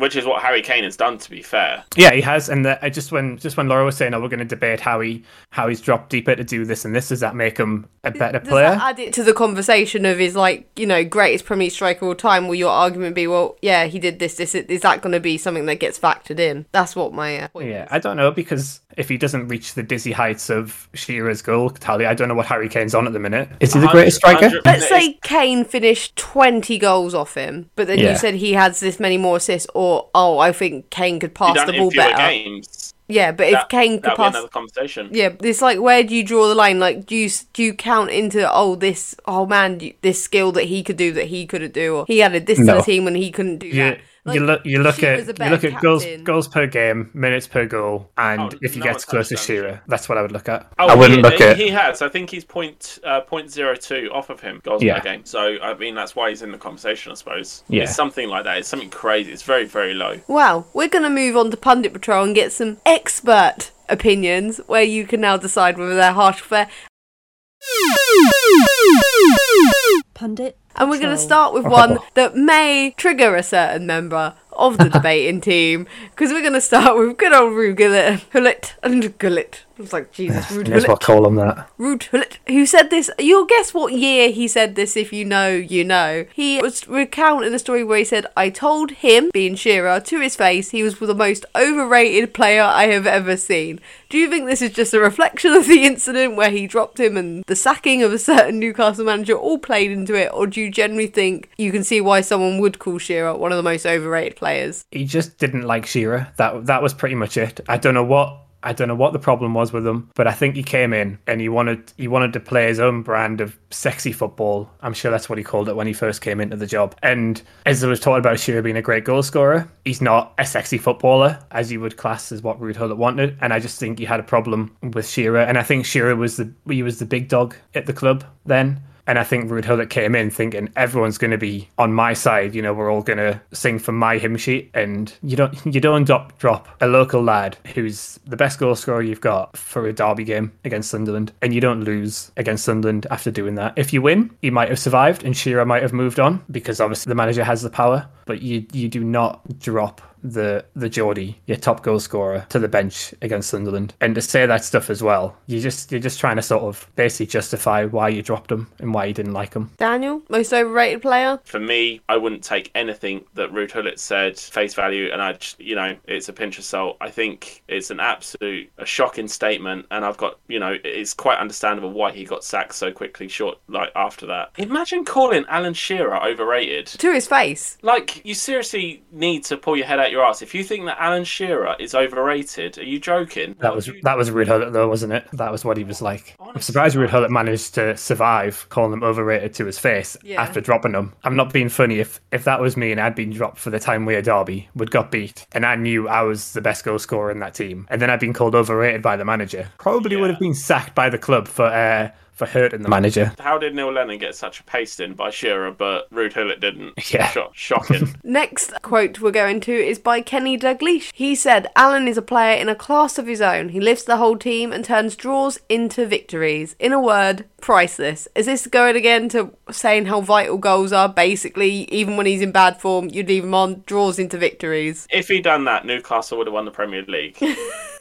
which is what Harry Kane has done. To be fair, Yeah, he has. And the, I just when just when Laura was saying, "Oh, we're going to debate how he how he's dropped deeper to do this and this," does that make him a better Does player? that add it to the conversation of his like you know greatest Premier League striker of all time? Will your argument be, well, yeah, he did this. This is that going to be something that gets factored in? That's what my uh, point Yeah, is. I don't know because if he doesn't reach the dizzy heights of Shearer's goal tally, I don't know what Harry Kane's on at the minute. Is he the greatest striker? Let's say Kane finished 20 goals off him, but then you said he has this many more assists, or oh, I think Kane could pass the ball better. games. Yeah, but if Kane could pass, another conversation. yeah, it's like where do you draw the line? Like, do you do you count into oh this oh man you- this skill that he could do that he couldn't do, or he added this to the team when he couldn't do You, that? Like, you look you look Shearer's at you look at goals goals per game, minutes per goal, and Oh, if he no gets one's close to touched Shearer, that's what I would look at. Oh, I wouldn't he, look he, at he has. I think he's point uh, point zero two off of him goals Yeah. per game. So I mean that's why he's in the conversation. I suppose. Yeah. It's something like that. It's something crazy. It's very very low. Wow, we're going to move on to Pundit Patrol and get some expert opinions where you can now decide whether they're harsh or fair. Pundit. And we're going to start with one <laughs> that may trigger a certain member of the <laughs> debating team because we're going to start with good old Ruud Gullit, Hullet and Gullit. I was like, Jesus, Ruud That's what Hullet. call him that. Ruud Hullet, who said this. You'll guess what year he said this if you know, you know. He was recounting a story where he said, I told him, being Shearer, to his face, he was the most overrated player I have ever seen. Do you think this is just a reflection of the incident where he dropped him and the sacking of a certain Newcastle manager all played into it? Or do you generally think you can see why someone would call Shearer one of the most overrated players? He just didn't like Shearer. That that was pretty much it. I don't know what I don't know what the problem was with him, but I think he came in and he wanted he wanted to play his own brand of sexy football. I'm sure that's what he called it when he first came into the job. And as I was talking about Shearer being a great goal scorer, he's not a sexy footballer as you would class as what Ruud wanted. And I just think he had a problem with Shearer. And I think Shearer was the he was the big dog at the club then. And I think Ruud Hullet came in thinking everyone's going to be on my side. You know, we're all going to sing from my hymn sheet. And you don't you don't drop drop a local lad who's the best goal scorer you've got for a derby game against Sunderland, and you don't lose against Sunderland after doing that. If you win, you might have survived, and Shearer might have moved on because obviously the manager has the power. But you you do not drop the the Geordie, your top goal scorer, to the bench against Sunderland. And to say that stuff as well, you just you're just trying to sort of basically justify why you dropped him and why you didn't like him. Daniel, most overrated player? For me, I wouldn't take anything that Ruud Hullet said face value, and I, just, you know, it's a pinch of salt. I think it's an absolute, a shocking statement, and I've got, you know, it's quite understandable why he got sacked so quickly, short like after that. Imagine calling Alan Shearer overrated. To his face. Like, you seriously need to pull your head out your ass. If you think that Alan Shearer is overrated, are you joking? That was that was Ruud Hullet though, wasn't it? That was what he was like. I'm surprised Ruud Hullet managed to survive calling him overrated to his face Yeah. after dropping him. I'm not being funny. If if that was me and I'd been dropped for the time we at derby, would got beat, and I knew I was the best goal scorer in that team, and then I'd been called overrated by the manager, probably would have been sacked by the club for uh, for hurting the manager. How did Neil Lennon get such a pasting by Shearer, but Ruud Hullet didn't? <laughs> Yeah. Sho- shocking. <laughs> Next quote we're going to is by Kenny Dalglish. He said, Alan is a player in a class of his own. He lifts the whole team and turns draws into victories. In a word, priceless. Is this going again to saying how vital goals are? Basically, even when he's in bad form, you'd leave him on, draws into victories. if he'd done that, Newcastle would have won the Premier League. <laughs>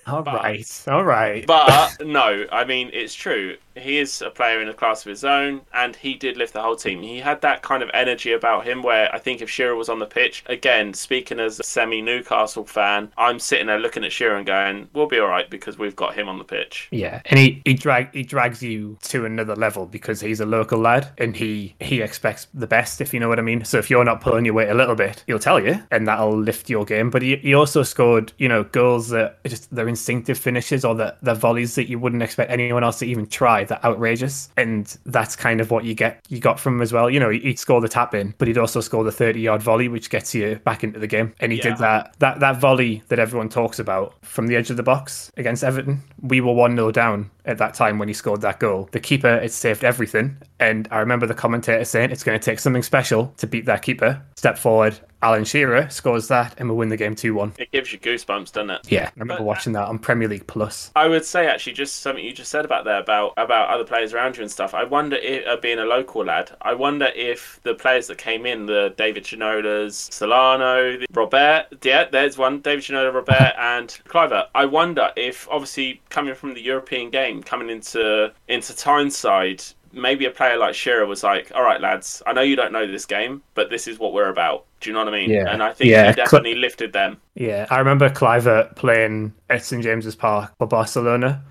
All right, all right. But no, I mean it's true. He is a player in a class of his own, and he did lift the whole team. He had that kind of energy about him where I think if Shearer was on the pitch, again, speaking as a semi Newcastle fan, I'm sitting there looking at Shearer and going, "We'll be all right because we've got him on the pitch." Yeah, and he he drag he drags you to another level because he's a local lad and he he expects the best if you know what I mean. So if you're not pulling your weight a little bit, he'll tell you, and that'll lift your game. But he, he also scored you know goals that just they're instinctive finishes or the the volleys that you wouldn't expect anyone else to even try. That outrageous, and that's kind of what you get you got from him as well. You know, he'd score the tap in, but he'd also score the thirty yard volley, which gets you back into the game. And he Yeah. did that that that volley that everyone talks about from the edge of the box against Everton. We were one 0 down, at that time when he scored that goal. The keeper had saved everything, and I remember the commentator saying it's going to take something special to beat that keeper. Step forward, Alan Shearer scores that, and we win the game 2 1. It gives you goosebumps, doesn't it? Yeah, I remember watching that on Premier League Plus. I would say actually just something you just said about there about about other players around you and stuff. I wonder if uh, being a local lad, I wonder if the players that came in, the David Ginolas, Solano, the Robert, yeah, there's one, David Ginola, Robert, <laughs> and Kluivert. I wonder if obviously coming from the European game, coming into into Tyneside, maybe a player like Shearer was like, "All right, lads, I know you don't know this game, but this is what we're about." Do you know what I mean? Yeah. And I think Yeah, he definitely lifted them. Yeah, I remember Kluivert playing at St James's Park for Barcelona.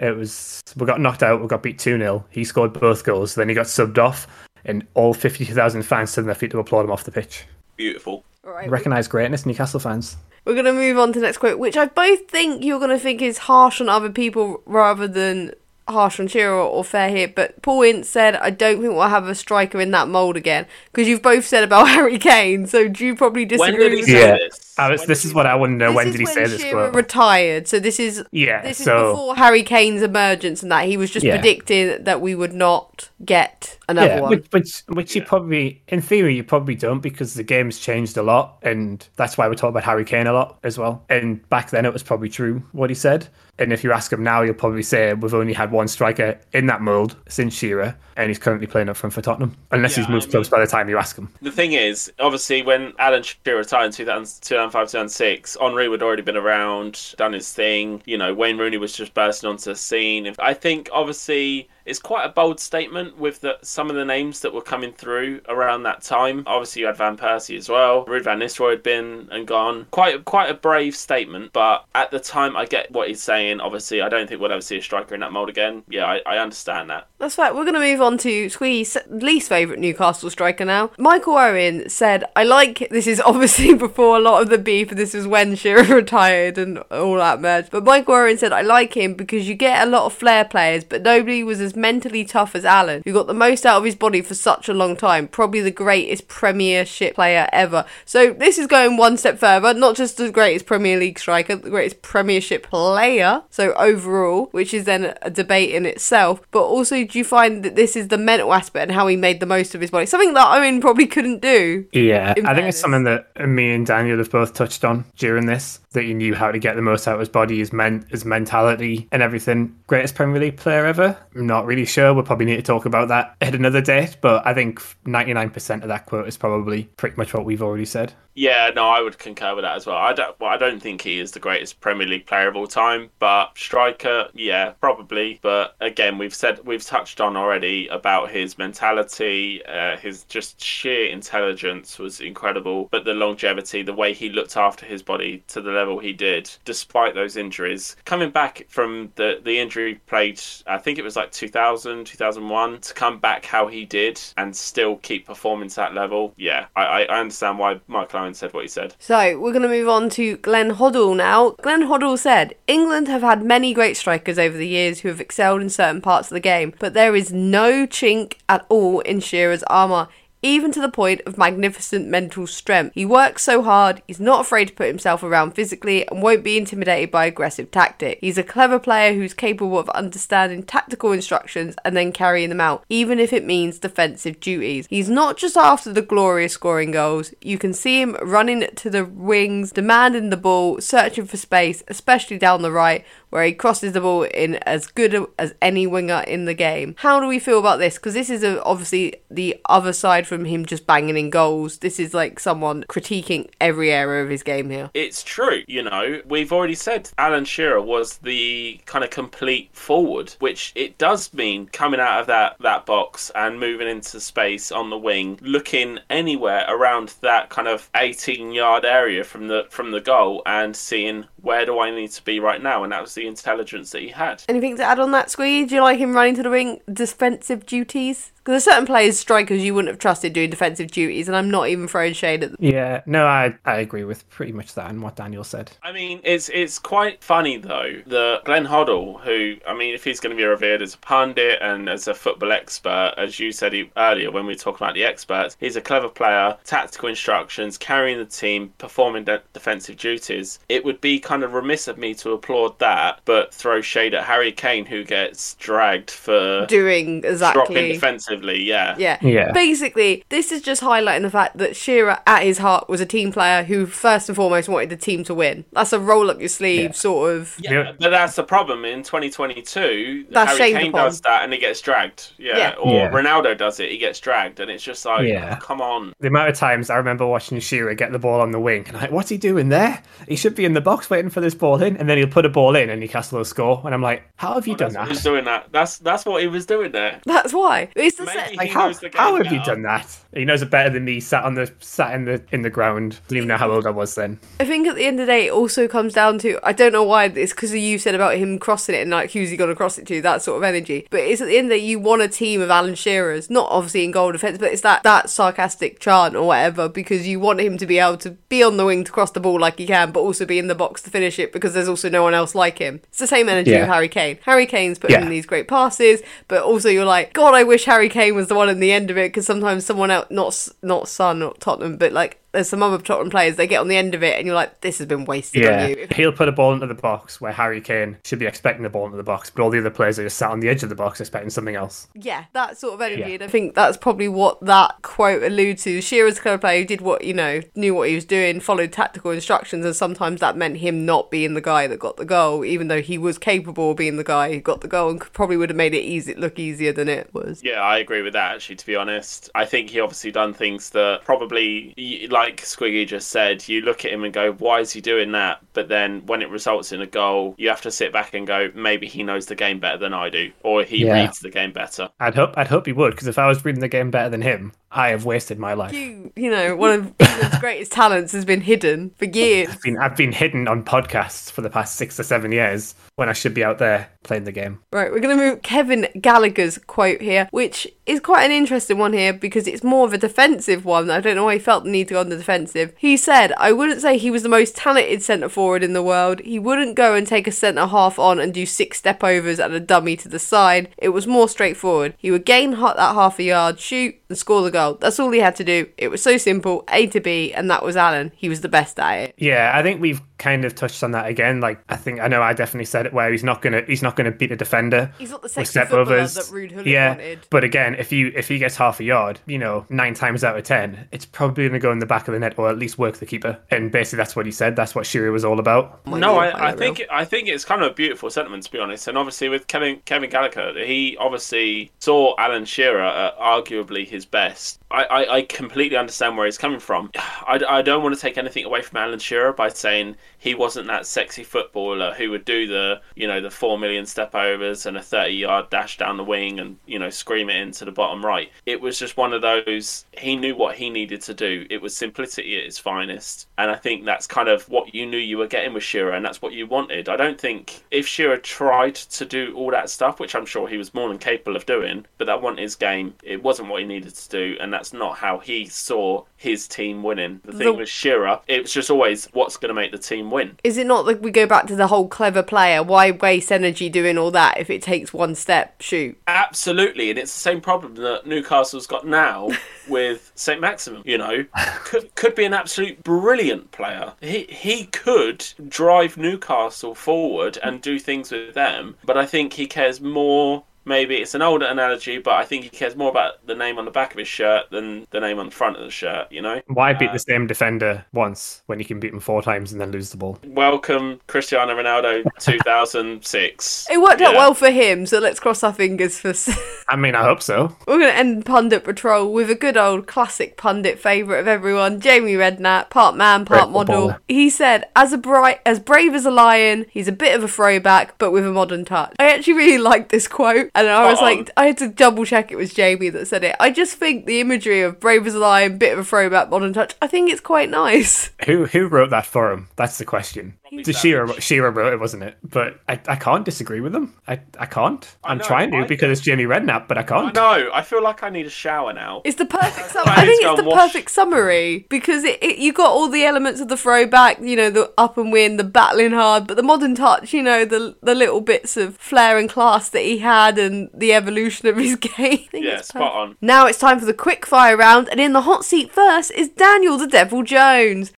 It was we got knocked out, we got beat two 0 He scored both goals, then he got subbed off, and all fifty two thousand fans stood on their feet to applaud him off the pitch. Beautiful. All right, Recognise greatness, Newcastle fans. We're going to move on to the next quote, which I both think you're going to think is harsh on other people rather than harsh on Shearer or fair here. But Paul Ince said, I don't think we'll have a striker in that mould again. Because you've both said about <laughs> Harry Kane, so do you probably disagree When did he with say Yeah. this? I was, When this did is he what I want to know. This when is did he when say this Shearer quote? retired, so this is Yeah, this is so before Harry Kane's emergence and that he was just Yeah. predicting that we would not get another yeah, one. which which, which you probably, in theory, you probably don't because the game's changed a lot, and that's why we talk about Harry Kane a lot as well. And back then, it was probably true what he said. And if you ask him now, you'll probably say we've only had one striker in that mould since Shearer, and he's currently playing up front for Tottenham, unless Yeah, he's moved I clubs by the time you ask him. The thing is, obviously, when Alan Shearer retired in 2000, 2005, 2006, Henry had already been around, done his thing. You know, Wayne Rooney was just bursting onto the scene. I think, obviously, it's quite a bold statement with the, some of the names that were coming through around that time. Obviously, you had Van Persie as well. Ruud Van Nistelrooy had been and gone. Quite, quite a brave statement, but at the time, I get what he's saying. Obviously, I don't think we'll ever see a striker in that mould again. Yeah, I, I understand that. That's right. We're going to move on to Squee's least favourite Newcastle striker now. Michael Owen said, I like, this is <laughs> obviously before a lot of the beef, and this was when Shearer <laughs> retired and all that merged. But Michael Owen said, I like him because you get a lot of flair players, but nobody was as mentally tough as Alan, who got the most out of his body for such a long time. Probably the greatest Premiership player ever. So this is going one step further, not just the greatest Premier League striker, the greatest Premiership player, so overall, which is then a debate in itself, but also do you find that this is the mental aspect and how he made the most of his body? Something that Owen probably couldn't do. Yeah, I think it's something that me and Daniel have both touched on during this. That he knew how to get the most out of his body, his men, his mentality, and everything. Greatest Premier League player ever? I'm not really sure. We'll probably need to talk about that <laughs> at another date. But I think 99% of that quote is probably pretty much what we've already said. Yeah, no, I would concur with that as well. I don't, well, I don't think he is the greatest Premier League player of all time, but striker, yeah, probably. But again, we've said we've touched on already about his mentality, uh, his just sheer intelligence was incredible, but the longevity, the way he looked after his body to the level he did, despite those injuries, coming back from the the injury played, I think it was like 2000, 2001, to come back how he did and still keep performing to that level. Yeah, I, I understand why Michael Owen said what he said. So we're going to move on to Glenn Hoddle now. Glenn Hoddle said, England have had many great strikers over the years who have excelled in certain parts of the game, but there is no chink at all in Shearer's armour. Even to the point of magnificent mental strength. He works so hard, he's not afraid to put himself around physically, and won't be intimidated by aggressive tactic. He's a clever player who's capable of understanding tactical instructions and then carrying them out, even if it means defensive duties. He's not just after the glorious scoring goals, you can see him running to the wings, demanding the ball, searching for space, especially down the right, where he crosses the ball in as good as any winger in the game. How do we feel about this? Because this is a, obviously the other side from him just banging in goals. This is like someone critiquing every area of his game here. It's true, you know. We've already said Alan Shearer was the kind of complete forward, which it does mean coming out of that, that box and moving into space on the wing, looking anywhere around that kind of 18 yard area from the from the goal and seeing where do I need to be right now, and that was the intelligence that he had. Anything to add on that, Squee? Do you like him running to the wing? Defensive duties? Because there's certain players, strikers, you wouldn't have trusted doing defensive duties, and I'm not even throwing shade at them. Yeah, no, I I agree with pretty much that and what Daniel said. I mean, it's it's quite funny though that Glenn Hoddle, who I mean, if he's going to be revered as a pundit and as a football expert, as you said he, earlier when we were talking about the experts, he's a clever player, tactical instructions, carrying the team, performing de- defensive duties. It would be kind of remiss of me to applaud that, but throw shade at Harry Kane, who gets dragged for Doing exactly dropping exactly. Defensively. Yeah. Yeah. Yeah. Basically, this is just highlighting the fact that Shearer, at his heart, was a team player who first and foremost wanted the team to win. That's a roll up your sleeve Yeah. sort of. Yeah, Yeah. but that's the problem in 2022. That's Harry shamed Kane upon. does that and he gets dragged. Yeah, Yeah. or Yeah. Ronaldo does it, he gets dragged, and it's just like, Yeah. oh, come on. The amount of times I remember watching Shearer get the ball on the wing and I'm like, what's he doing there? He should be in the box waiting for this ball in, and then he'll put a ball in and Newcastle will score. And I'm like, how have you done That's what he was doing that. That's that's what he was doing there. That's why. It's the Maybe set. Like, how, knows the game how have you done that? He knows it better than me. Sat on the sat in the in the ground. Didn't even know how old I was then. I think at the end of the day, it also comes down to I don't know why it's because you said about him crossing it and like who's he going to cross it to, that sort of energy. But it's at the end of the day, you want a team of Alan Shearers, not obviously in goal defence, but it's that that sarcastic chant or whatever because you want him to be able to be on the wing to cross the ball like he can, but also be in the box to finish it because there's also no one else like him. It's the same energy Yeah. with Harry Kane. Harry Kane's putting Yeah. in these great passes, but also you're like, God, I wish Harry Kane was the one in the end of it because sometimes someone else, not not Son or Tottenham, but like there's some other Tottenham players, they get on the end of it and you're like, this has been wasted Yeah, on you. <laughs> he'll put a ball into the box where Harry Kane should be expecting the ball into the box, but all the other players are just sat on the edge of the box expecting something else. Yeah, that sort of energy. Yeah. And I think that's probably what that quote alludes to. Shearer's a clever player who did what, you know, knew what he was doing, followed tactical instructions, and sometimes that meant him not being the guy that got the goal, even though he was capable of being the guy who got the goal and probably would have made it easy look easier than it was. Yeah, I agree with that. Actually, to be honest, I think he obviously done things that probably, y- like Squiggy just said, you look at him and go, "Why is he doing that?" But then when it results in a goal, you have to sit back and go, "Maybe he knows the game better than I do, or he Yeah. reads the game better." I'd hope I'd hope he would, because if I was reading the game better than him, I have wasted my life. You, you know, one of England's <laughs> greatest talents has been hidden for years. I've been, I've been hidden on podcasts for the past six or seven years when I should be out there playing the game. Right, we're going to move Kevin Gallagher's quote here, which is quite an interesting one here because it's more of a defensive one. I don't know why he felt the need to go on the defensive. He said, I wouldn't say he was the most talented centre forward in the world. He wouldn't go and take a centre half on and do six step overs and a dummy to the side. It was more straightforward. He would gain ha- that half a yard, shoot, and score the goal. That's all he had to do. It was so simple, A to B, and that was Alan. He was the best at it. Yeah, I think we've kind of touched on that again. Like I think I know I definitely said it where he's not gonna he's not gonna beat a defender. He's not the with sexy step footballer overs. that Ruud Hullet yeah, wanted. but again, if you if he gets half a yard, you know, nine times out of ten, it's probably gonna go in the back of the net or at least work the keeper. And basically, that's what he said. That's what Shearer was all about. No, I, I think I think it's kind of a beautiful sentiment to be honest. And obviously with Kevin Kevin Gallagher, he obviously saw Alan Shearer at arguably his best. I, I, I completely understand where he's coming from. <sighs> I, I don't want to take anything away from Alan Shearer by saying he wasn't that sexy footballer who would do the you know the four million step overs and a thirty yard dash down the wing and you know scream it into the bottom right. It was just one of those. He knew what he needed to do. It was simplicity at its finest, and I think that's kind of what you knew you were getting with Shearer, and that's what you wanted. I don't think if Shearer tried to do all that stuff, which I'm sure he was more than capable of doing, but that wasn't his game. It wasn't what he needed to do, and that's not how he saw his team winning. The thing The- with Shearer, it was just always what's going to make the team win. Is it not that we go back to the whole clever player? Why waste energy doing all that if it takes one step? Shoot. Absolutely, and it's the same problem that Newcastle's got now <laughs> with Saint-Maximin. You know, could could be an absolute brilliant player. He he could drive Newcastle forward and do things with them, but I think he cares more. Maybe it's an older analogy, but I think he cares more about the name on the back of his shirt than the name on the front of the shirt. You know. Why beat uh, the same defender once when you can beat him four times and then lose the ball? Welcome, Cristiano Ronaldo, <laughs> 2006. It worked out well for him, so let's cross our fingers for. <laughs> I mean, I hope so. We're going to end Pundit Patrol with a good old classic pundit favourite of everyone, Jamie Redknapp, part man, part Great model. footballer. He said, as a bright, as brave as a lion, he's a bit of a throwback, but with a modern touch. I actually really like this quote, and I was like, I had to double check it was Jamie that said it. I just think the imagery of brave as a lion, bit of a throwback, modern touch, I think it's quite nice. Who who wrote that for him? That's the question. Bobby The Savage. Shearer, Shearer wrote it, wasn't it? But I, I can't disagree with them. I, I can't. I I'm know, trying to I because it's Jamie Redknapp, but I I can't. No, I feel like I need a shower now. It's the perfect <laughs> sum- I I think it's the wash. perfect summary because it, it you got all the elements of the throwback, you know, the up and win, the battling hard, but the modern touch, you know, the the little bits of flair and class that he had and the evolution of his <laughs> game. Yeah, spot on. Now it's time for the quick fire round, and in the hot seat first is Daniel the Devil Jones.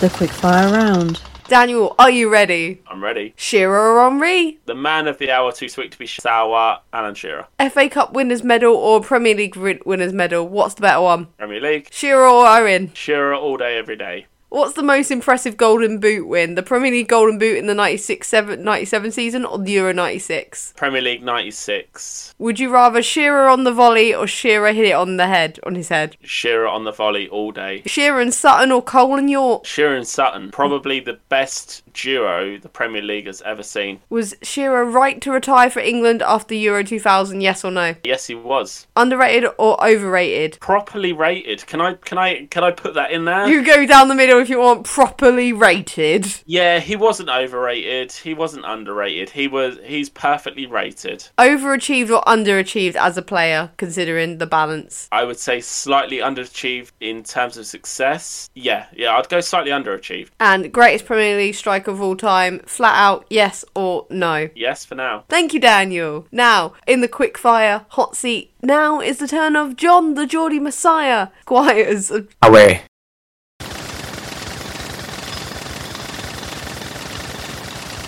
The quickfire round. Daniel, are you ready? I'm ready. Shearer or Henry? The man of the hour, too sweet to be sour, Alan Shearer. FA Cup winners medal or Premier League winners medal? What's the better one? Premier League. Shearer or Owen? Shearer all day, every day. What's the most impressive Golden Boot win? The Premier League Golden Boot in the 96 7, 97 season or the Euro 96? Premier League 96. Would you rather Shearer on the volley or Shearer hit it on the head, on his head? Shearer on the volley all day. Shearer and Sutton or Cole and Yorke? Shearer and Sutton, probably the best duo the Premier League has ever seen. Was Shearer right to retire for England after Euro 2000, yes or no? Yes, he was Underrated or overrated? properly rated. Can I can I can I put that in there? You go down the middle if you want properly rated. Yeah, he wasn't overrated. He wasn't underrated. He was he's perfectly rated. Overachieved or underachieved as a player, considering the balance? I would say slightly underachieved in terms of success. Yeah, yeah, I'd go slightly underachieved. And greatest Premier League striker of all time, flat out, yes or no? Yes, for now. Thank you, Daniel. Now, in the quickfire hot seat, now is the turn of Jon the Geordie Messiah. Squires. Away.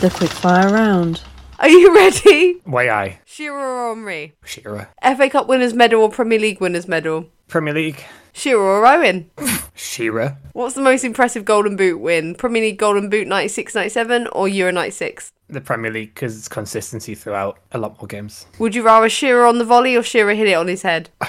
The quickfire round. Are you ready? Way I. Shearer or Henry? Shearer. FA Cup winners medal or Premier League winners medal? Premier League. Shearer or Owen? Shearer. What's the most impressive Golden Boot win? Premier League Golden Boot 96 97 or Euro 96? The Premier League because it's consistency throughout a lot more games. Would you rather Shearer on the volley or Shearer hit it on his head? <sighs>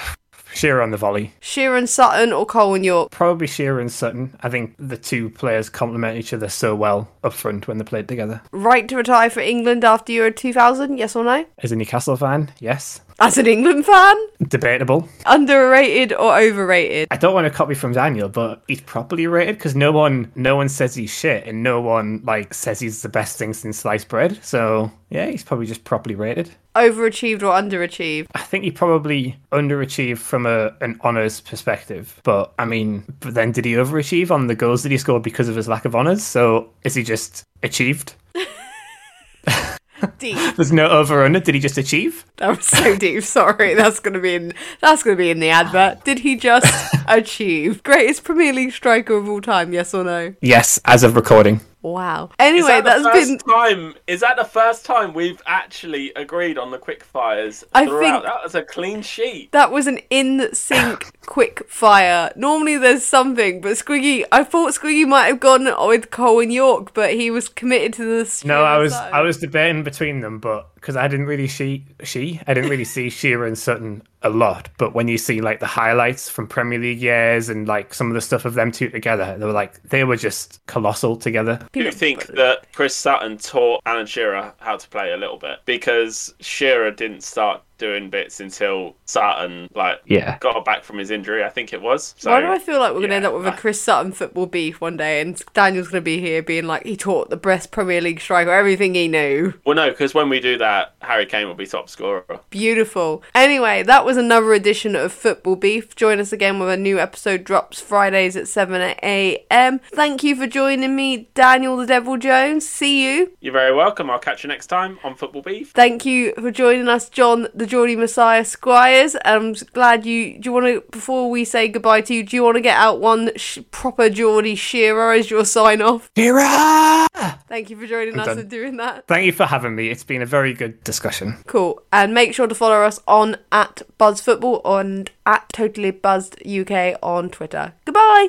Shearer on the volley. Shearer and Sutton or Cole and Yorke? Probably Shearer and Sutton. I think the two players complement each other so well up front when they played together. Right to retire for England after Euro 2000, yes or no? As a Newcastle fan, yes. As an England fan? Debatable. Underrated or overrated? I don't want to copy from Daniel, but he's properly rated because no one, no one says he's shit, and no one like says he's the best thing since sliced bread. So yeah, he's probably just properly rated. Overachieved or underachieved? I think he probably underachieved from a an honours perspective, but I mean, but then did he overachieve on the goals that he scored because of his lack of honours? So is he just achieved? <laughs> Deep. <laughs> There's no over under. Did he just achieve? That was so deep. Sorry, that's gonna be in. That's gonna be in the advert. Did he just <laughs> achieve greatest Premier League striker of all time? Yes or no? Yes, as of recording. Wow. Is Anyway, that the that's first been. time? Is that the first time we've actually agreed on the quick fires I throughout? think- That was a clean sheet. That was an in sync <laughs> quick fire. Normally there's something, but Squiggy, I thought Squiggy might have gone with Cole and Yorke, but he was committed to the. No, I was side. I was debating between them, but because I didn't really see she, I didn't really see Shearer and Sutton a lot. But when you see like the highlights from Premier League years and like some of the stuff of them two together, they were like they were just colossal together. Do you think that Chris Sutton taught Alan Shearer how to play a little bit? Because Shearer didn't start doing bits until Sutton like Yeah. got back from his injury, I think it was. So Why do I feel like we're going to end up with a Chris Sutton football beef one day and Daniel's going to be here being like, he taught the best Premier League striker everything he knew. Well, no, because when we do that, Harry Kane will be top scorer. Beautiful. Anyway, that was another edition of Football Beef. Join us again with a new episode drops Fridays at 7 a.m. Thank you for joining me, Daniel the Devil Jones. See you. You're very welcome. I'll catch you next time on Football Beef. Thank you for joining us, Jon the Geordie Messiah Squires. I'm glad you. Do you want to, before we say goodbye to you, do you want to get out one sh- proper Geordie Shearer as your sign off? Shearer! Thank you for joining I'm us done. and doing that. Thank you for having me. It's been a very good discussion. Cool. And make sure to follow us on at Buzzed Football and at Totally Buzzed UK on Twitter. Goodbye.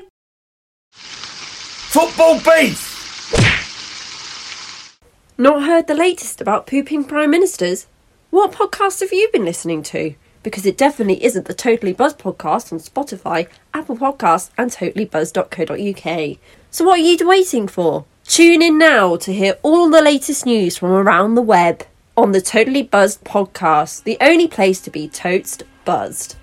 Football beef! Not heard the latest about pooping prime ministers? What podcasts have you been listening to? Because it definitely isn't the Totally Buzzed podcast on Spotify, Apple Podcasts, and totallybuzz.co.uk. So what are you waiting for? Tune in now to hear all the latest news from around the web on the Totally Buzzed podcast, the only place to be totes buzzed.